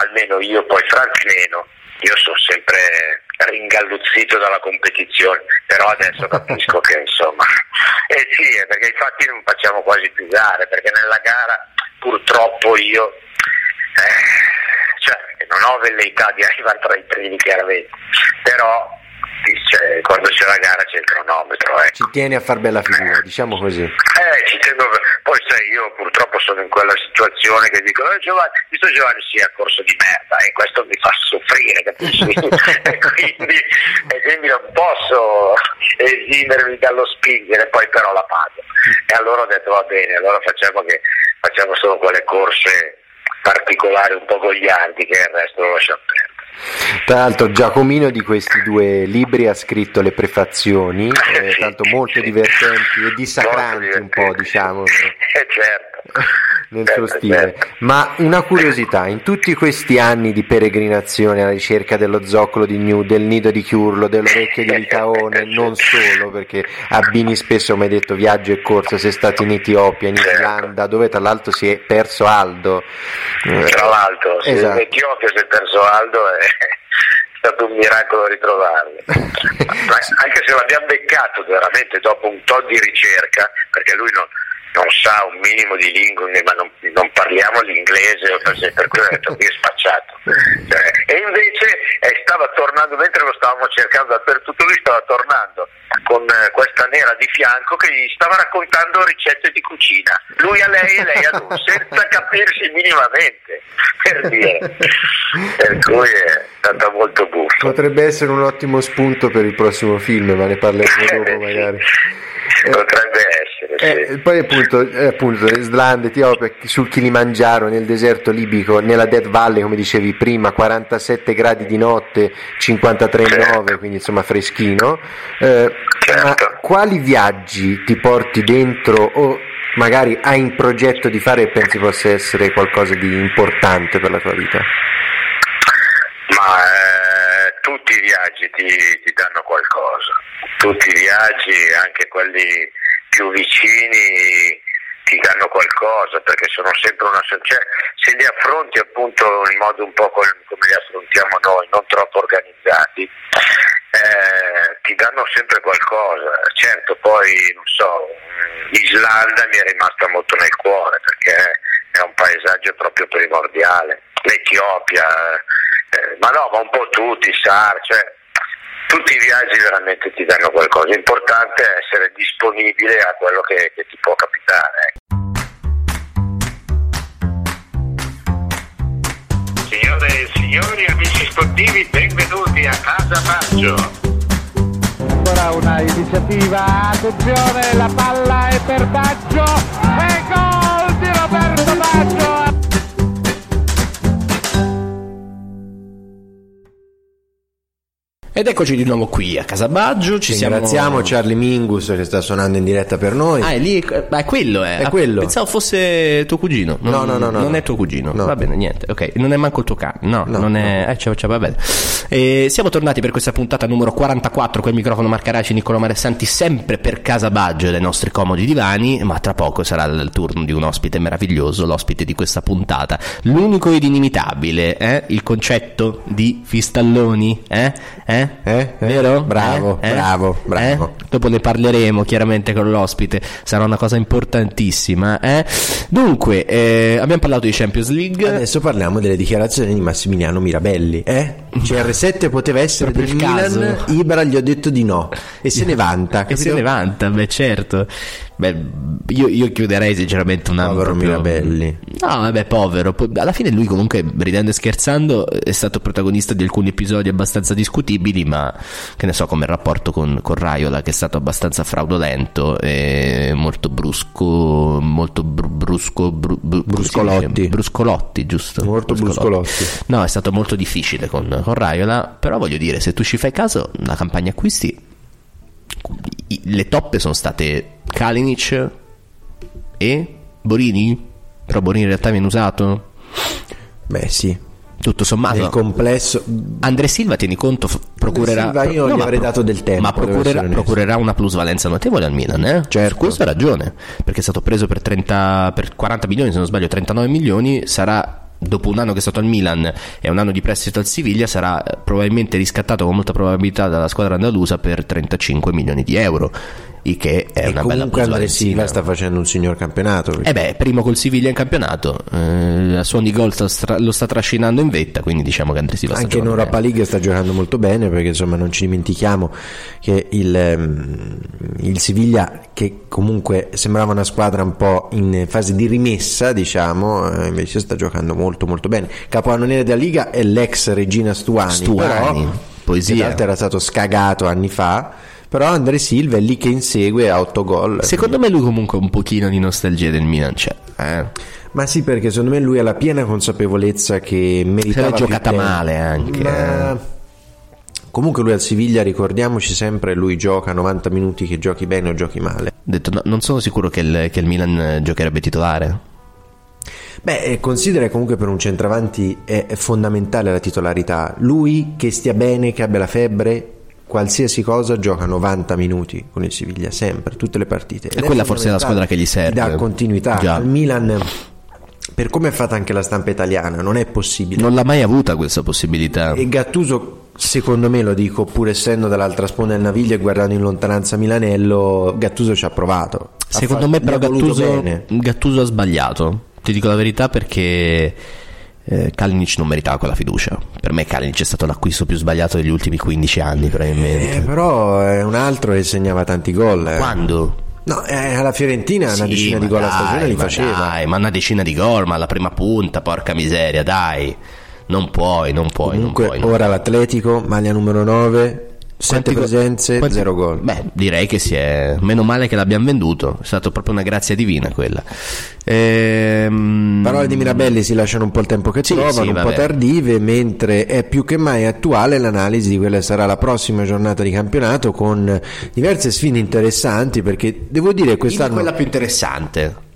almeno io poi Franz meno, io sono sempre ringalluzzito dalla competizione, però adesso capisco che insomma, eh sì, è perché infatti non facciamo quasi più gare, perché nella gara purtroppo io eh, cioè, non ho velleità di arrivare tra i primi chiaramente, però sì, cioè, quando c'è la gara c'è il cronometro, ecco. Ci tieni a far bella figura, diciamo così. Eh, ci tengo, poi sai, io purtroppo sono in quella situazione che dico, eh, Giovanni, visto Giovanni sia corso di merda e questo mi fa soffrire, capisci? (laughs) e, quindi, e quindi non posso esimermi dallo spingere, poi però la pago. E allora ho detto va bene, allora facciamo, che, facciamo solo quelle corse particolari, un po' gogliardi, che il resto lo lasciamo perdere. Tra l'altro Giacomino di questi due libri ha scritto le prefazioni, eh, Sì, tanto molto divertenti e dissacranti un po', diciamo, Eh, certo. (laughs) nel suo stile. Ma una curiosità, in tutti questi anni di peregrinazione alla ricerca dello zoccolo di New, del nido di Chiurlo, dell'orecchio di Licaone, non solo, perché abbini spesso, come hai detto, viaggio e corsa, sei stato in Etiopia, in. Islanda, dove tra l'altro si è perso Aldo. Tra l'altro, Esatto. in Etiopia si è perso Aldo è (laughs) stato un miracolo ritrovarlo. (laughs) Anche se l'abbiamo beccato veramente dopo un tot di ricerca, perché lui non, non sa un minimo di lingue, ma non, non parliamo l'inglese, per, cui ho detto qui è spacciato. Cioè, e invece eh, stava tornando, mentre lo stavamo cercando dappertutto, lui stava tornando con eh, questa nera di fianco che gli stava raccontando ricette di cucina. Lui a lei e lei a lui, senza capirsi minimamente, per dire. Per cui è stata molto buffa. Potrebbe essere un ottimo spunto per il prossimo film, ma ne parleremo dopo magari. Potrebbe essere, eh, poi appunto, eh, appunto Islanda, Etiopia, sul Kilimangiaro, nel deserto libico, nella Dead Valley, come dicevi prima, 47 gradi di notte, 53 in 9, quindi insomma freschino. Eh, ma quali viaggi ti porti dentro o magari hai in progetto di fare e pensi possa essere qualcosa di importante per la tua vita? Tutti i viaggi ti, ti danno qualcosa, tutti i viaggi, anche quelli più vicini, ti danno qualcosa perché sono sempre una cioè, se li affronti appunto in modo un po' come li affrontiamo noi, non troppo organizzati, eh, ti danno sempre qualcosa. Certo, poi non so, l'Islanda mi è rimasta molto nel cuore perché è un paesaggio proprio primordiale. L'Etiopia, eh, ma no, ma un po' tutti, SAR, cioè tutti i viaggi veramente ti danno qualcosa. L'importante è essere disponibile a quello che, che ti può capitare. Signore e signori, amici sportivi, benvenuti a Casa Maggio. Ancora una iniziativa, attenzione, la palla è per Baggio Ed eccoci di nuovo qui a Casabaggio. Ci Ringraziamo siamo... Charlie Mingus che sta suonando in diretta per noi. Ah, è lì, è quello è. È quello. Pensavo fosse tuo cugino. Non, No, no, no, no, Non no. è tuo cugino. No. Va bene, niente. Ok, non è manco il tuo cane. No, No, non è. Eh, cioè, cioè, va bene. E siamo tornati per questa puntata numero 44 con il microfono Marcaraci Niccolo Maressanti, sempre per Casabaggio e dai nostri comodi divani. Ma tra poco sarà il turno di un ospite meraviglioso, l'ospite di questa puntata. L'unico ed inimitabile, eh? Il concetto di Fistalloni, eh? Eh? Eh? Eh? Vero? Bravo, Eh? Eh? bravo, bravo. Dopo ne parleremo chiaramente con l'ospite, sarà una cosa importantissima. Eh? Dunque, abbiamo parlato di Champions League. Adesso parliamo delle dichiarazioni di Massimiliano Mirabelli. Eh? CR7 poteva essere del il Milan, caso. Ibra gli ho detto di no e se (laughs) ne vanta. E se capito? ne vanta, beh certo. Beh, io, io chiuderei sinceramente un anno Povero proprio- Mirabelli. No, vabbè, povero. Po- Alla fine lui comunque, ridendo e scherzando, è stato protagonista di alcuni episodi abbastanza discutibili, ma che ne so, come il rapporto con, con Raiola, che è stato abbastanza fraudolento e molto brusco, molto bru- brusco, si Bruscolotti. Bruscolotti, giusto? Molto bruscolotti. No, è stato molto difficile con, con Raiola, però voglio dire, se tu ci fai caso, la campagna acquisti, le toppe sono state Kalinic e Borini, però Borini in realtà viene usato, Beh sì, tutto sommato. nel complesso... Andre Silva, tieni conto, procurerà. Silva io gli ma avrei dato del tempo, Ma procurerà, procurerà una plusvalenza notevole al Milan, eh? Certo. Su questo ha ragione. Perché è stato preso per, 30, per 40 milioni, se non sbaglio, 39 milioni. Sarà. Dopo un anno che è stato al Milan e un anno di prestito al Siviglia, sarà eh, probabilmente riscattato con molta probabilità dalla squadra andalusa per 35 milioni di euro. Il che è E una bella comunque Andrea plusvalenzina. Silva sta facendo un signor campionato. perché- Eh beh, primo col Siviglia in campionato, eh, a suon di gol sta lo sta trascinando in vetta, quindi diciamo che Andre Silva sta Anche in giocando Europa bene. League sta giocando molto bene perché insomma non ci dimentichiamo che il, ehm, il Siviglia che comunque sembrava una squadra un po' in fase di rimessa diciamo eh, invece sta giocando molto molto bene capocannoniere della Liga è l'ex Regina Stuani, Stuani, però, poesia. che era stato scagato anni fa però Andre Silva è lì che insegue a 8 gol Secondo me lui comunque un pochino di nostalgia del Milan c'è. Eh. ma sì perché secondo me lui ha la piena consapevolezza che Se meritava l'è più giocata male anche. Ma- eh. Comunque lui al Siviglia, ricordiamoci sempre, lui gioca 90 minuti che giochi bene o giochi male. Detto, no, non sono sicuro che il, che il Milan eh, giocherebbe titolare. Beh, eh, considera comunque per un centravanti è fondamentale la titolarità. Lui che stia bene, che abbia la febbre, qualsiasi cosa gioca 90 minuti con il Siviglia, sempre, tutte le partite. Ed E quella forse è la squadra che gli serve. Dà continuità. Già. Al Milan, per come è fatta anche la stampa italiana, non è possibile. Non l'ha mai avuta questa possibilità. E Gattuso, secondo me lo dico, pur essendo dall'altra sponda del naviglio e guardando in lontananza Milanello, Gattuso ci ha provato. Ha Secondo fatto- me però ha Gattuso. Gattuso ha sbagliato. Ti dico la verità perché eh, Kalinic non meritava quella fiducia. Per me Kalinic è stato l'acquisto più sbagliato degli ultimi 15 anni probabilmente. Eh, però è un altro che segnava tanti gol. eh. Quando? No, eh, alla Fiorentina una Sì, decina di gol a dai, stagione li faceva. Dai, ma una decina di gol, ma alla prima punta, porca miseria, dai. Non puoi, non puoi, Comunque non puoi. non ora l'Atletico, maglia numero 9, Sette presenze, quanti- zero gol. Beh, direi che si è. Meno male che l'abbiamo venduto. È stata proprio una grazia divina quella. Ehm, Parole di Mirabelli si lasciano un po' il tempo che Sì, trovano, sì, un po' tardive, mentre è più che mai attuale l'analisi di quella che sarà la prossima giornata di campionato con diverse sfide interessanti perché devo dire quest'anno... quella più interessante.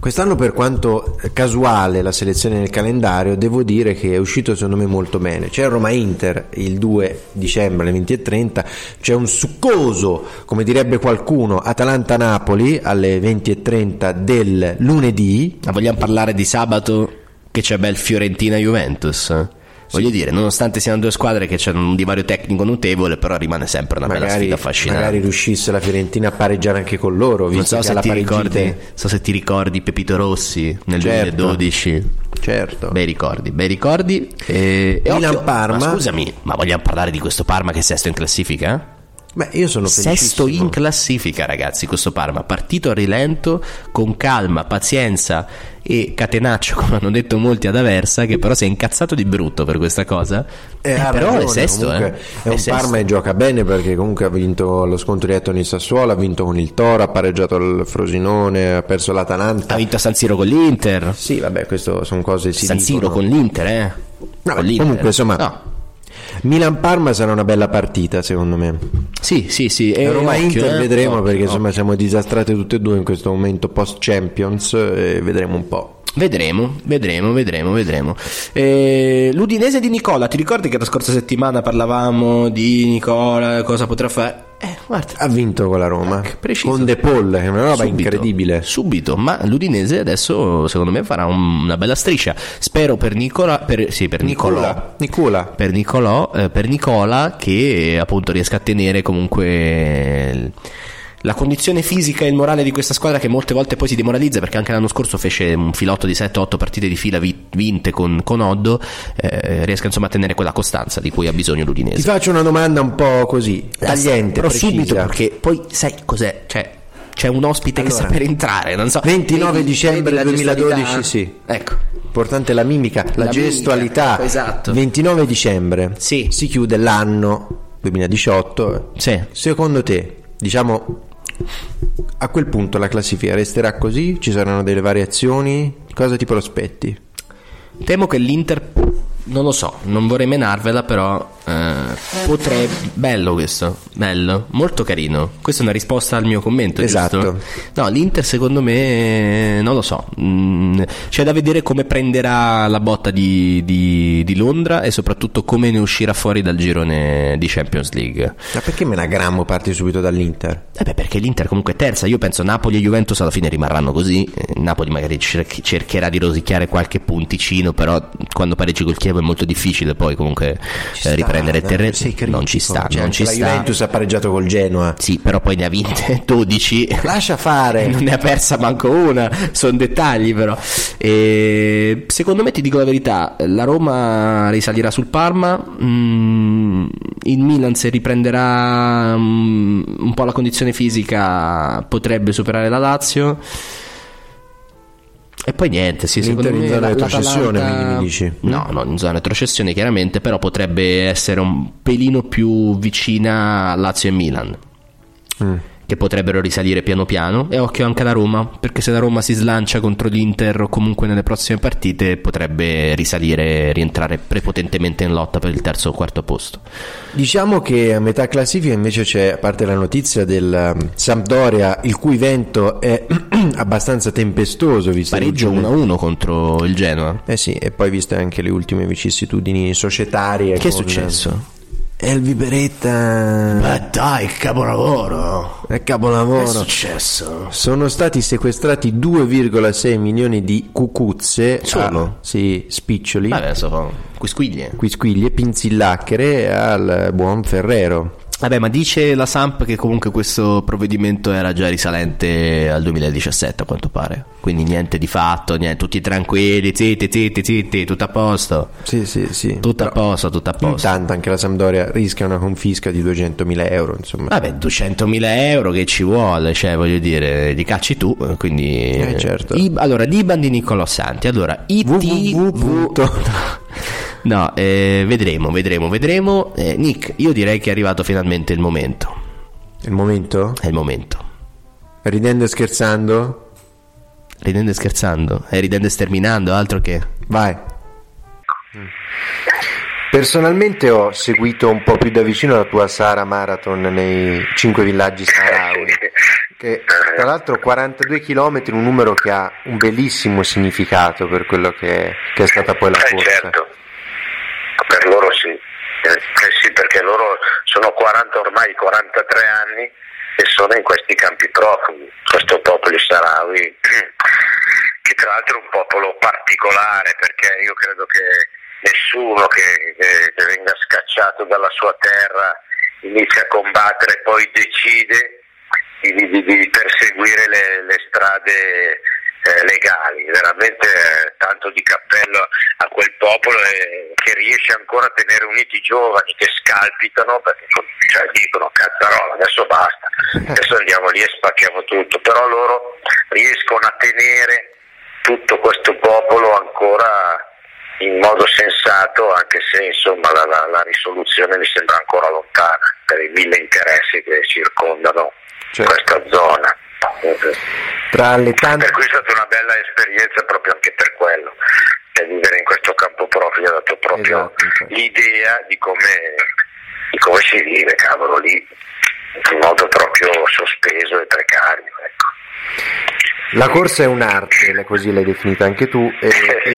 Quest'anno per quanto casuale la selezione nel calendario, devo dire che è uscito secondo me molto bene. C'è Roma-Inter il 2 dicembre alle 20.30, c'è un succoso, come direbbe qualcuno, Atalanta-Napoli alle 20.30 del lunedì. Ma vogliamo parlare di sabato che c'è bel Fiorentina-Juventus? Voglio dire, nonostante siano due squadre che c'è un divario tecnico notevole, però rimane sempre una bella Magari, sfida affascinante. magari riuscisse la Fiorentina a pareggiare anche con loro, non so se, ricordi, so se ti ricordi Pepito Rossi nel Certo. 2012. Certo. Bei ricordi, bei ricordi. E, e Milan occhio, Parma. Ma scusami, ma vogliamo parlare di questo Parma che è sesto in classifica? Beh, io sono Sesto in classifica, ragazzi. Questo Parma partito a rilento, con calma, pazienza e catenaccio, (laughs) come hanno detto molti ad Aversa, che però si è incazzato di brutto per questa cosa. Eh, Eh, però ragione, è sesto, comunque eh. È un sesto. Parma che gioca bene perché comunque ha vinto lo scontro diretto con il Sassuolo, ha vinto con il Toro, ha pareggiato il Frosinone, ha perso l'Atalanta. Ha vinto a San Siro con l'Inter. Sì, vabbè, questo sono cose si San Siro dicono. con l'Inter, eh. No, Con l'Inter. comunque, insomma, No. Milan-Parma sarà una bella partita, secondo me. Sì, sì, sì. E Roma-Inter eh. vedremo Occhio, perché occhio. insomma siamo disastrate tutte e due in questo momento post-Champions e vedremo un po'. Vedremo, vedremo, vedremo, vedremo. Eh, L'Udinese di Nicola, ti ricordi che la scorsa settimana parlavamo di Nicola, cosa potrà fare? Eh, guarda, Ha vinto con la Roma, preciso. con De Paul, che è una roba Subito, incredibile. Subito, ma l'Udinese adesso secondo me farà un- una bella striscia. Spero per Nicola, per, sì, per. Nicola, Nicola. Per, Nicolò, eh, per Nicola che appunto riesca a tenere comunque il- la condizione fisica e il morale di questa squadra che molte volte poi si demoralizza perché anche l'anno scorso fece un filotto di 7-8 partite di fila vi- vinte con, con Oddo eh, riesca insomma a tenere quella costanza di cui ha bisogno Ti l'Udinese faccio una domanda un po' così, tagliente, però precisa. subito perché poi sai cos'è cioè c'è un ospite che Allora, sta per entrare non so 29 Vedi- dicembre vedi la 2012, gestualità? sì. ecco Importante la mimica, la, La gestualità. mimica, esatto. 29 dicembre. Sì. Si chiude l'anno 2018. Sì. Secondo te, diciamo a quel punto la classifica resterà così? Ci saranno delle variazioni? Cosa ti prospetti? Temo che l'Inter, non lo so, non vorrei menarvela, però eh, potrebbe... Bello questo, bello, molto carino. Questa è una risposta al mio commento, Esatto. giusto? No, l'Inter secondo me, non lo so, mm, c'è da vedere come prenderà la botta di, di- di Londra e soprattutto come ne uscirà fuori dal girone di Champions League. Ma perché Menagrammo parti subito dall'Inter? Eh beh, perché l'Inter comunque è terza. Io penso Napoli e Juventus alla fine rimarranno così. Eh, Napoli magari cer- cercherà di rosicchiare qualche punticino, però quando pareggi col Chievo è molto difficile poi comunque eh, riprendere il terreno. Non ci sta, Cioè, non ci la sta. Juventus ha pareggiato col Genoa. Sì, però poi ne ha vinte (laughs) 12. Lascia fare. (laughs) Non ne ha persa manco una, sono dettagli però. E secondo me ti dico la verità, la Roma risalirà sul Parma, mm, il Milan se riprenderà mm, un po' la condizione fisica potrebbe superare la Lazio. E poi niente, sì, secondo in me zona la- retrocessione, quindi mi dici? No, no, in zona retrocessione chiaramente, però potrebbe essere un pelino più vicina a Lazio e Milan Mm. Che potrebbero risalire piano piano. E occhio anche alla Roma perché se la Roma si slancia contro l'Inter o comunque nelle prossime partite potrebbe risalire rientrare prepotentemente in lotta per il terzo o quarto posto. Diciamo che a metà classifica invece c'è, a parte la notizia del um, Sampdoria, il cui vento è (clears throat) abbastanza tempestoso, visto pareggio ultime- 1-1 contro il Genoa. Eh sì, e poi viste anche le ultime vicissitudini societarie. che è con- successo? Elvi Beretta ma dai capolavoro è capolavoro. successo? Sono stati sequestrati 2,6 milioni di cucuzze. Solo? ah, sì, spiccioli. vabbè so quisquiglie Quisquiglie, pinzillacchere al buon Ferrero. Vabbè, ma dice la Samp che comunque questo provvedimento era già risalente al 2017, a quanto pare. Quindi niente di fatto, niente, tutti tranquilli, zitti, zitti, zitti, tutto a posto. Sì, sì, sì. Tutto a Però posto, tutto a posto. Intanto anche la Sampdoria rischia una confisca di 200.000 euro, insomma. Vabbè, 200.000 euro che ci vuole, cioè voglio dire, li cacci tu, quindi... Eh, certo. I- allora, Diban di Niccolò Santi, allora, IT... www. (laughs) (laughs) No, eh, vedremo, vedremo, vedremo. Eh, Nick, io direi che è arrivato finalmente il momento. Il momento? È il momento. Ridendo e scherzando? Ridendo e scherzando? E ridendo e sterminando, altro che... Vai. Personalmente ho seguito un po' più da vicino la tua Sahara Marathon nei cinque villaggi saharaui, che tra l'altro 42 km, un numero che ha un bellissimo significato per quello che, che è stata poi la Eh, corsa. certo, loro sì. Eh, eh sì, perché loro sono 40 ormai 43 anni e sono in questi campi profughi, questo popolo saharawi, (clears throat) che tra l'altro è un popolo particolare perché io credo che nessuno che, che- che venga scacciato dalla sua terra inizia a combattere e poi decide di, di- di perseguire le, le strade eh, legali, veramente eh, tanto di cappello a quel popolo eh, che riesce ancora a tenere uniti i giovani che scalpitano perché cioè, dicono cazzarola adesso basta, (laughs) adesso andiamo lì e spacchiamo tutto, però loro riescono a tenere tutto questo popolo ancora in modo sensato anche se insomma la, la- la risoluzione mi sembra ancora lontana per i mille interessi che circondano Certo. questa zona. Tra le tante... Per cui è stata una bella esperienza proprio anche per quello. E vivere in questo campo profughi ha dato proprio Esatto, l'idea di come, di come si vive, cavolo, lì in modo proprio sospeso e precario. Ecco. La corsa è un'arte, così l'hai definita anche tu. e- (laughs)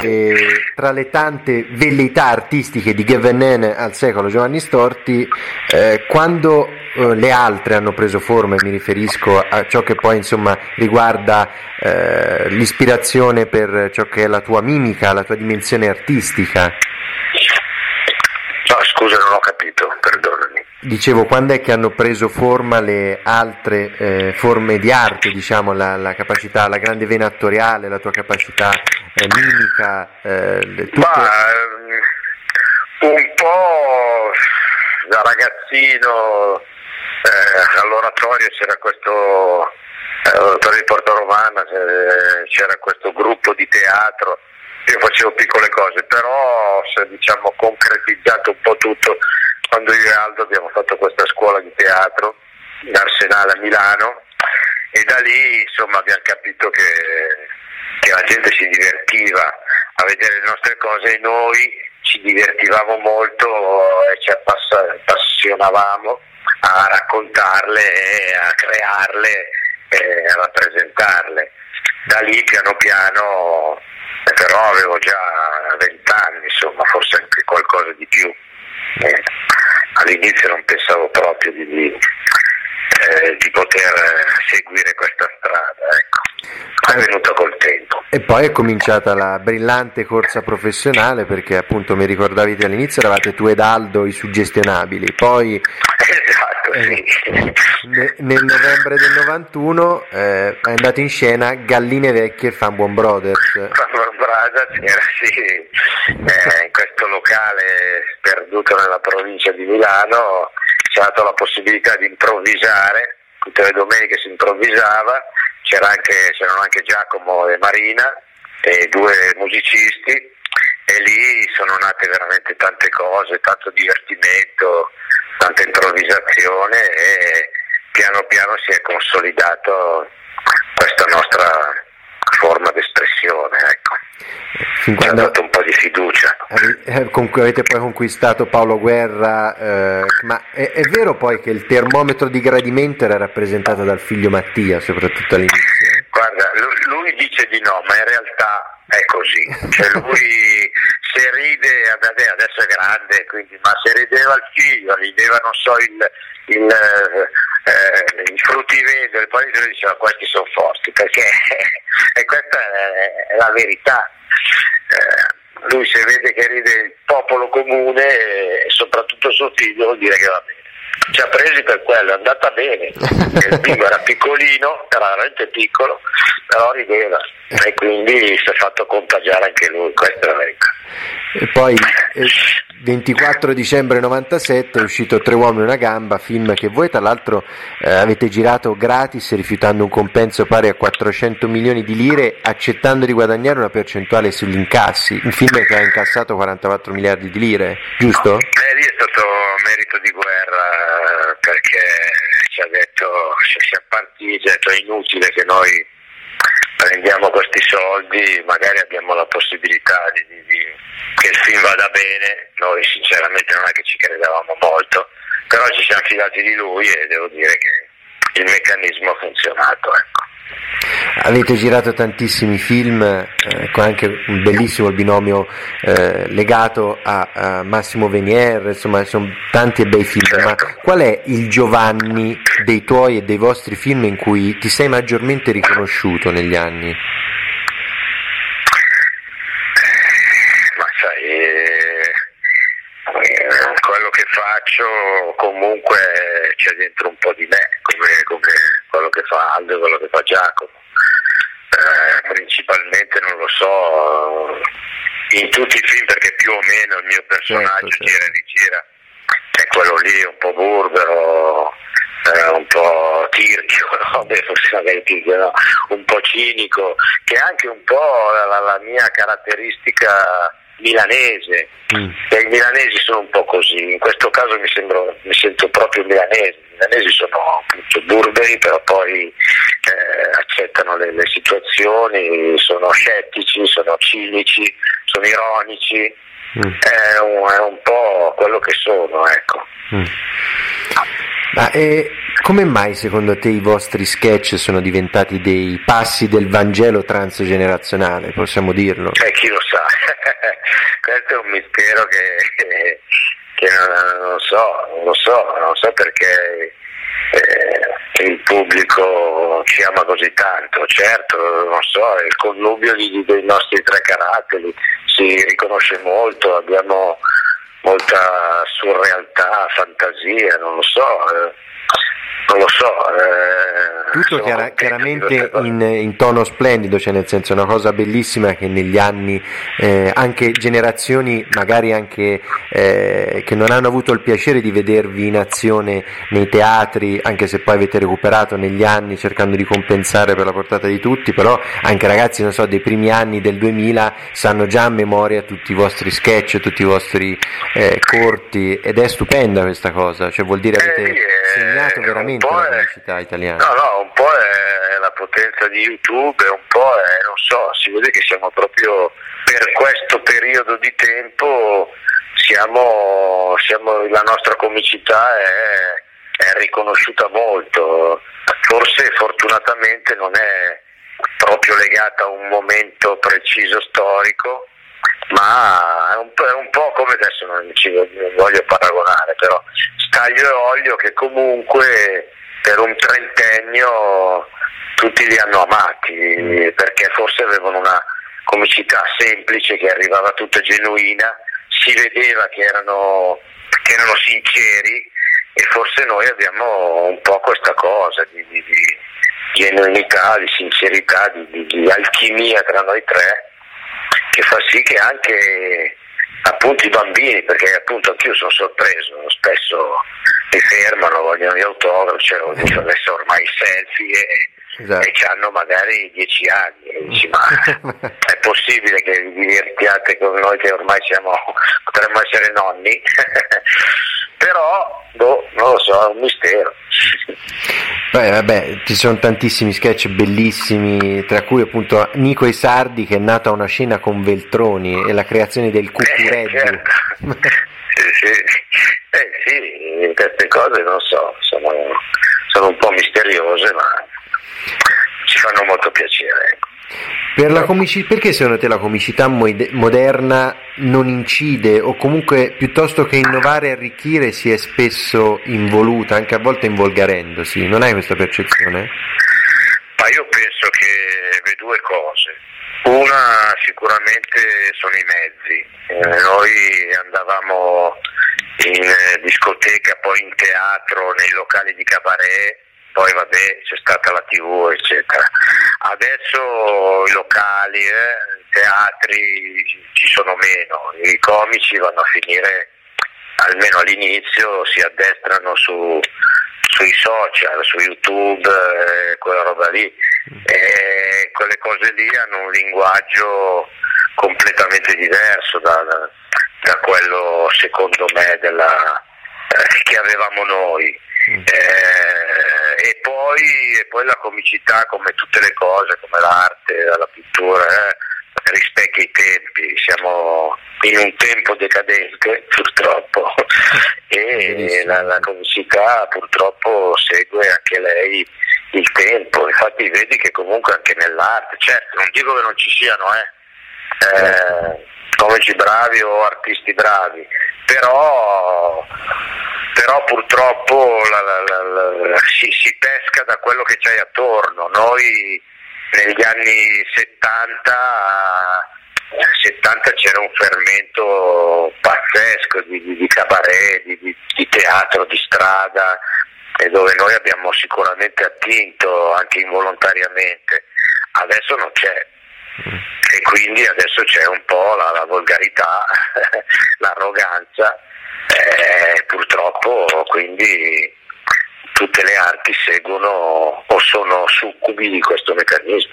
E tra le tante velleità artistiche di Gavenen al secolo Giovanni Storti, eh, quando eh, le altre hanno preso forma, e mi riferisco a ciò che poi insomma riguarda eh, l'ispirazione per ciò che è la tua mimica, la tua dimensione artistica, No, scusa, non ho capito, perdonami. Dicevo quando è che hanno preso forma le altre eh, forme di arte, diciamo la, la capacità, la grande vena attoriale, la tua capacità eh, mimica, eh, tutte... Ma ehm, un po' da ragazzino eh, all'oratorio c'era questo eh, all'oratorio di Porto Romana eh, c'era questo gruppo di teatro. Io facevo piccole cose però si è diciamo concretizzato un po' tutto quando io e Aldo abbiamo fatto questa scuola di teatro in Arsenale a Milano e da lì insomma abbiamo capito che, che la gente si divertiva a vedere le nostre cose e noi ci divertivamo molto e ci appassionavamo a raccontarle e a crearle e a rappresentarle. Da lì piano piano, però avevo già vent'anni, insomma, forse anche qualcosa di più. Eh, all'inizio non pensavo proprio di, di, eh, di poter eh, seguire questa strada, ecco. È venuto col tempo. E poi è cominciata la brillante corsa professionale perché appunto mi ricordavi te all'inizio eravate tu ed Aldo i suggestionabili, poi Esatto, sì. ne- nel novembre del 91 eh, è andato in scena Galline Vecchie e Fan Buon Brothers. Brada c'era (laughs) eh, in questo locale sperduto nella provincia di Milano ha dato la possibilità di improvvisare, tutte le domeniche si improvvisava, anche, c'erano anche Giacomo e Marina e due musicisti e lì sono nate veramente tante cose, tanto divertimento, tanta improvvisazione e piano piano si è consolidato questa nostra forma d'espressione, ecco. Fin Ci ha quando dato un po' di fiducia. eh, avete poi conquistato Paolo Guerra, eh, ma è, è vero poi che il termometro di gradimento era rappresentato dal figlio Mattia, soprattutto all'inizio? Guarda, lui, lui dice di no, ma in realtà è così. Cioè lui (laughs) se ride, adesso è grande, quindi, ma se rideva il figlio, rideva, non so, il, il, eh, eh, il fruttivendolo, poi lui diceva questi sono forti, perché (laughs) e questa è, è la verità. Eh, lui se vede che ride il popolo comune e soprattutto suo figlio vuol dire che va bene. Ci ha presi per quello, è andata bene. (laughs) Il bimbo era piccolino, era veramente piccolo, però rideva e quindi si è fatto contagiare anche lui, la verità. E poi eh, 24 dicembre 97 è uscito Tre uomini e una gamba, film che voi tra l'altro eh, avete girato gratis rifiutando un compenso pari a 400 milioni di lire accettando di guadagnare una percentuale sugli incassi, un film che ha incassato 44 miliardi di lire, giusto? Eh, lì è stato merito di guerra perché ci ha detto, partiti, ha detto è inutile che noi prendiamo questi soldi, magari abbiamo la possibilità di, di, di, che il film vada bene, noi sinceramente non è che ci credevamo molto, però ci siamo fidati di lui e devo dire che il meccanismo ha funzionato. Ecco. Avete girato tantissimi film, eh, con anche un bellissimo binomio eh, legato a, a, Massimo Venier, insomma sono tanti e bei film, certo. ma qual è il Giovanni dei tuoi e dei vostri film in cui ti sei maggiormente riconosciuto negli anni? Ma sai, eh, quello che faccio comunque c'è dentro un po' di me, come, come quello che fa Aldo e quello che fa Giacomo. Eh, principalmente non lo so, in tutti i film perché più o meno il mio personaggio certo, gira e rigira, è quello lì un po' burbero, eh, un po' tirchio, (laughs) no? Beh, forse magari tirchio, no? un po' cinico, che è anche un po' la, la mia caratteristica milanese, mm. i milanesi sono un po' così, in questo caso mi, sembro, mi sento proprio milanese, i milanesi sono appunto burberi però poi eh, accettano le, le, situazioni, sono scettici, sono cinici, sono ironici, mm. è, un, è, un, po' quello che sono, ecco. Mm. Ma eh, come mai secondo te i vostri sketch sono diventati dei passi del Vangelo transgenerazionale, possiamo dirlo? Eh, chi lo sa, (laughs) questo è un mistero che, che non, non, so, non lo so, non so perché eh, il pubblico ci ama così tanto, certo, non so, il connubio dei nostri tre caratteri si riconosce molto, abbiamo molta surrealtà, fantasia, non lo so. Non lo so. Eh, Tutto chiara, chiaramente in, in, tono splendido, cioè nel senso è una cosa bellissima che negli anni eh, anche generazioni magari anche eh, che non hanno avuto il piacere di vedervi in azione nei teatri, anche se poi avete recuperato negli anni cercando di compensare per la portata di tutti, però anche ragazzi, non so, dei primi anni del 2000 sanno già a memoria tutti i vostri sketch, tutti i vostri eh, corti ed è stupenda questa cosa, cioè vuol dire avete eh, segnato veramente veramente la pubblicità italiana. No, no, un po' è la potenza di YouTube, un po' è, non so, si vede che siamo proprio per questo periodo di tempo, siamo, siamo, la nostra comicità è, è riconosciuta molto, forse fortunatamente non è proprio legata a un momento preciso storico, ma è un, è un, po' come adesso non ci voglio paragonare, però Staglio e Olio che comunque per un trentennio tutti li hanno amati perché forse avevano una comicità semplice che arrivava tutta genuina, si vedeva che erano, che erano sinceri e forse noi abbiamo un po' questa cosa di, di, di genuinità, di sincerità, di, di alchimia tra noi tre che fa sì che anche appunto i bambini, perché appunto anch'io sono sorpreso, spesso mi fermano, vogliono gli autografi, cioè, adesso ormai i selfie e, esatto. e hanno magari dieci anni e dici ma (laughs) è possibile che vi divertiate con noi che ormai siamo, potremmo essere nonni? (laughs) però boh, non lo so, è un mistero. Beh, vabbè, ci sono tantissimi sketch bellissimi, tra cui appunto Nico e Sardi che è nato a una scena con Veltroni e la creazione del cuccureggi. Eh, certo. sì, eh, sì, queste cose non so, sono, sono un po' misteriose ma ci fanno molto piacere. Ecco. Per comici- perché secondo te la comicità moderna non incide o comunque piuttosto che innovare e arricchire si è spesso involuta, anche a volte involgarendosi? Non hai questa percezione? Ma io penso che le due cose. Una sicuramente sono i mezzi. Eh, noi andavamo in discoteca, poi in teatro, nei locali di cabaret, poi vabbè c'è stata la tv eccetera. Adesso i locali, eh, i teatri ci sono meno, i comici vanno a finire almeno all'inizio si addestrano su, sui social, su YouTube, eh, quella roba lì. E quelle cose lì hanno un linguaggio completamente diverso da, da, quello secondo me della, eh, che avevamo noi. Eh, e, poi, e, poi, la comicità come tutte le cose, come l'arte, la pittura, eh, rispecchia i tempi, siamo in un tempo decadente purtroppo. (laughs) E la, la comicità purtroppo segue anche lei il tempo, infatti vedi che comunque anche nell'arte, certo non dico che non ci siano eh, eh, comici bravi o artisti bravi, però, però purtroppo la, la, si, si pesca da quello che c'hai attorno, noi negli anni 70 70 c'era un fermento pazzesco di, di, di cabaret, di, di, teatro, di strada, e dove noi abbiamo sicuramente attinto anche involontariamente. Adesso non c'è. E quindi adesso c'è un po' la, la volgarità, (laughs) l'arroganza, e purtroppo quindi tutte le arti seguono o sono succubi di questo meccanismo.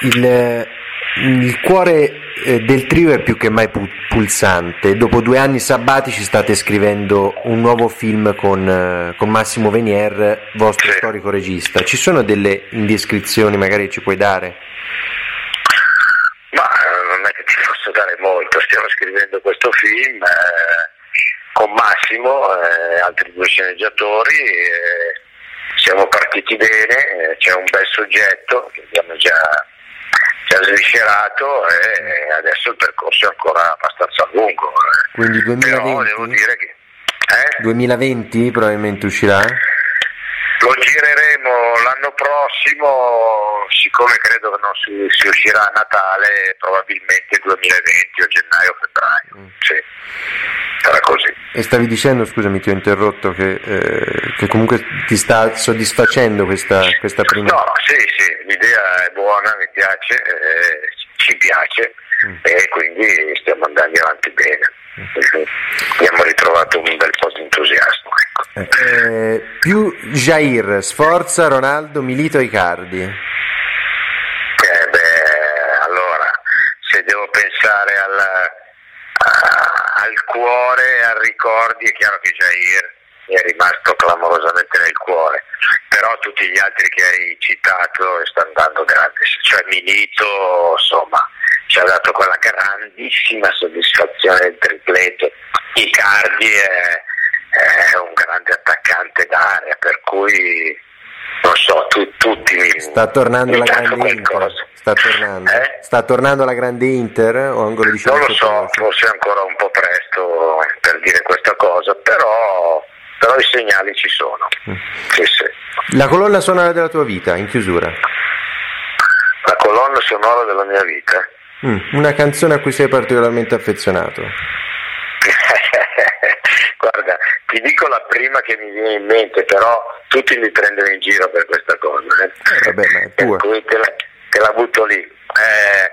Il, il cuore eh, del trio è più che mai pulsante. Dopo due anni sabbatici state scrivendo un nuovo film con, eh, con Massimo Venier, vostro sì. storico regista. Ci sono delle indiscrezioni magari ci puoi dare? Ma non è che ti posso dare molto, stiamo scrivendo questo film eh, con Massimo e eh, altri due sceneggiatori. Eh, siamo partiti bene, c'è un bel soggetto che abbiamo già è sviscerato e adesso il percorso è ancora abbastanza lungo. Eh. Quindi 2020? Però devo dire che... Eh? 2020 probabilmente uscirà? Lo gireremo l'anno prossimo, siccome credo che non si, si uscirà a Natale, probabilmente 2020 o gennaio-febbraio. Mm. Sì, sarà così. E stavi dicendo, scusami ti ho interrotto, che, eh, che comunque ti sta soddisfacendo questa, questa prima... No, sì, sì, l'idea è buona, mi piace, eh, ci piace mm. e quindi stiamo andando avanti bene. Mm. Abbiamo ritrovato un bel po' di entusiasmo. Ecco. Eh, più Jair, Sforza, Ronaldo, Milito, Icardi. Eh beh, allora, se devo pensare al, a, al cuore al ricordi, è chiaro che Jair mi è rimasto clamorosamente nel cuore, però tutti gli altri che hai citato stanno dando grande, cioè Milito insomma ci ha dato quella grandissima soddisfazione del tripleto, Icardi è, è un grande attaccante d'area, per cui non so, tu, tutti mi Sta tornando la grande qualcosa. Inter. Sta tornando. Eh? Sta tornando la grande Inter o ancora diciamo Non lo so, forse è ancora un po' presto per dire questa cosa, però però i segnali ci sono. Mm. Sì, sì. La colonna sonora della tua vita, in chiusura. La colonna sonora della mia vita? Mm, una canzone a cui sei particolarmente affezionato. (laughs) Guarda, ti dico la prima che mi viene in mente, però tutti mi prendono in giro per questa cosa. Eh. Eh, vabbè. Per cui te la, te la butto lì. Eh,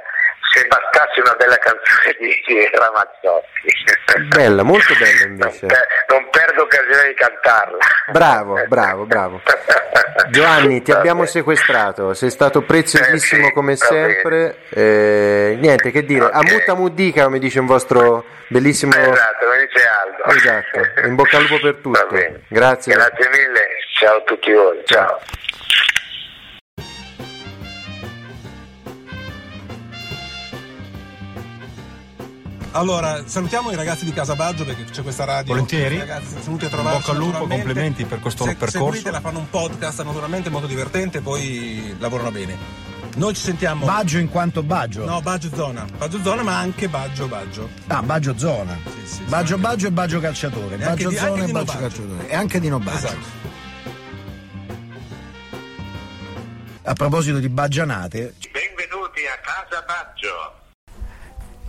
se bastasse una bella canzone di Ramazzotti. Bella, molto bella invece. Non, per, non perdo occasione di cantarla. Bravo, bravo, bravo. Giovanni, ti abbiamo sequestrato, sei stato preziosissimo eh sì, come sempre. Eh, niente, che dire, okay. a mutta mudica come dice un vostro bellissimo... Esatto, come dice Aldo. Esatto, in bocca al lupo per tutto. Grazie. Grazie mille, ciao a tutti voi. ciao. ciao. Allora, salutiamo i ragazzi di Casabaggio perché c'è questa radio. Volentieri. Ragazzi sono venuti a trovarci. Bocca al lupo, complimenti per questo Se, percorso. Seguitela, fanno un podcast naturalmente molto divertente, poi lavorano bene. Noi ci sentiamo. Baggio in quanto Baggio? No, Baggio Zona. Baggio Zona, ma anche Baggio Baggio. Ah, Baggio Zona. Sì, sì, baggio sì. Baggio e Baggio Calciatore. E baggio di, Zona e Baggio Calciatore. E anche di No Baggio. Esatto. A proposito di baggianate. Benvenuti Casa Baggio.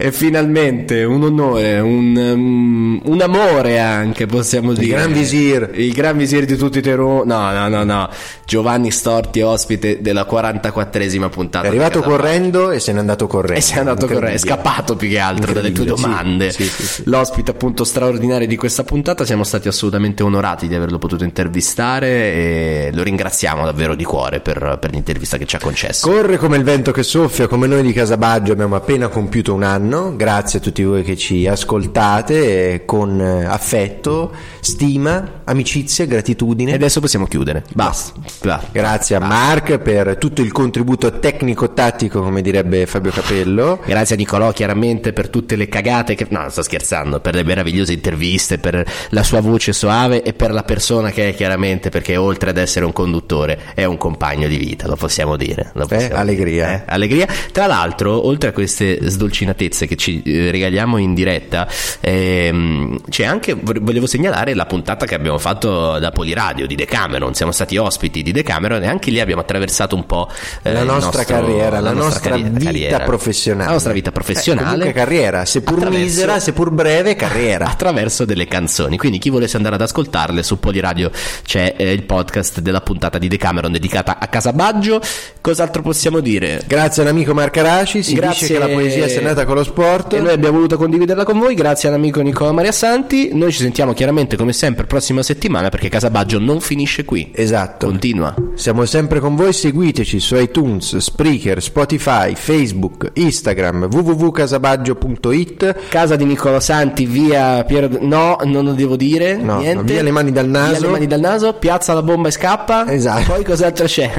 E finalmente un onore, un, um, un amore anche, possiamo dire. Il Gran Visir. Il Gran Visir di tutti i Terù. No, no, no, no. Giovanni Storti, ospite della 44esima puntata. È arrivato correndo e se n'è andato correndo. E se n'è andato correndo, è scappato più che altro dalle tue domande. sì, sì, sì. L'ospite appunto straordinario di questa puntata, siamo stati assolutamente onorati di averlo potuto intervistare e lo ringraziamo davvero di cuore per, per l'intervista che ci ha concesso. Corre come il vento che soffia, come noi di Casabaggio abbiamo appena compiuto un anno. Grazie a tutti voi che ci ascoltate eh, con eh, affetto, stima, amicizia, E gratitudine. adesso possiamo chiudere. Basta. Basta. Grazie a Mark per tutto il contributo tecnico-tattico, come direbbe Fabio Capello. Grazie a Nicolò chiaramente per tutte le cagate che... No, sto scherzando, per le meravigliose interviste, per la sua voce soave e per la persona che è chiaramente, perché oltre ad essere un conduttore è un compagno di vita, lo possiamo dire. Lo possiamo allegria. dire, eh? Allegria. Tra l'altro, oltre a queste sdolcinatezze che ci eh, regaliamo in diretta, ehm, c'è anche, volevo segnalare la puntata che abbiamo fatto da Poliradio di Decameron, siamo stati ospiti di Decameron e anche lì abbiamo attraversato un po' eh, La nostra nostro- carriera, la, nostra carriera- vita carriera. professionale. La nostra vita Eh, professionale. comunque carriera, seppur misera, seppur breve, carriera. attraverso delle canzoni. Quindi chi volesse andare ad ascoltarle su Poliradio c'è eh, il podcast della puntata di Decameron dedicata a Casabaggio. Cos'altro possiamo dire? Grazie all'amico Marcaraci, si Grazie- dice che la poesia sia nata con lo sport. E noi abbiamo voluto condividerla con voi, grazie all'amico Nicola Maria Santi. Noi ci sentiamo chiaramente come sempre prossima settimana perché Casabaggio non finisce qui. Esatto. Continua. Siamo sempre con voi, seguiteci su iTunes, Spreaker, Spotify, Facebook, Instagram, www.casabaggio.it. Casa di Nicola Santi, via Piero. No, non lo devo dire. No, niente. no, via le mani dal naso. Via le mani dal naso, piazza la bomba e scappa. Esatto. Poi cos'altro c'è?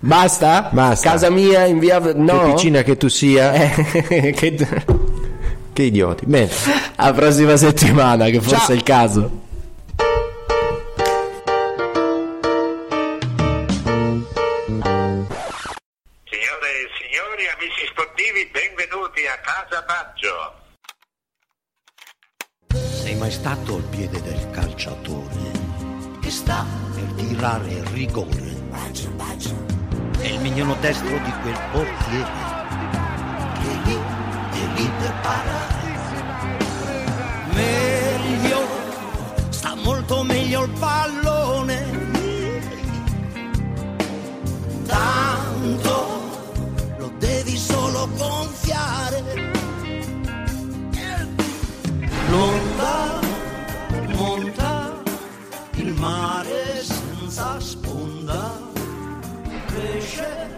Basta? Basta. Casa mia in via. No. Che piccina che tu sia, Eh, (laughs) che... che idioti. Bene. A prossima settimana, che forse Ciao. è il caso. Signore e signori, amici sportivi, benvenuti a Casa Baggio. Sei mai stato al piede del calciatore che sta per tirare il rigore? È il mignolo destro di quel portiere per parare. Meglio, sta molto meglio il pallone. Tanto lo devi solo gonfiare. L'onda monta il mare senza sponda, cresce,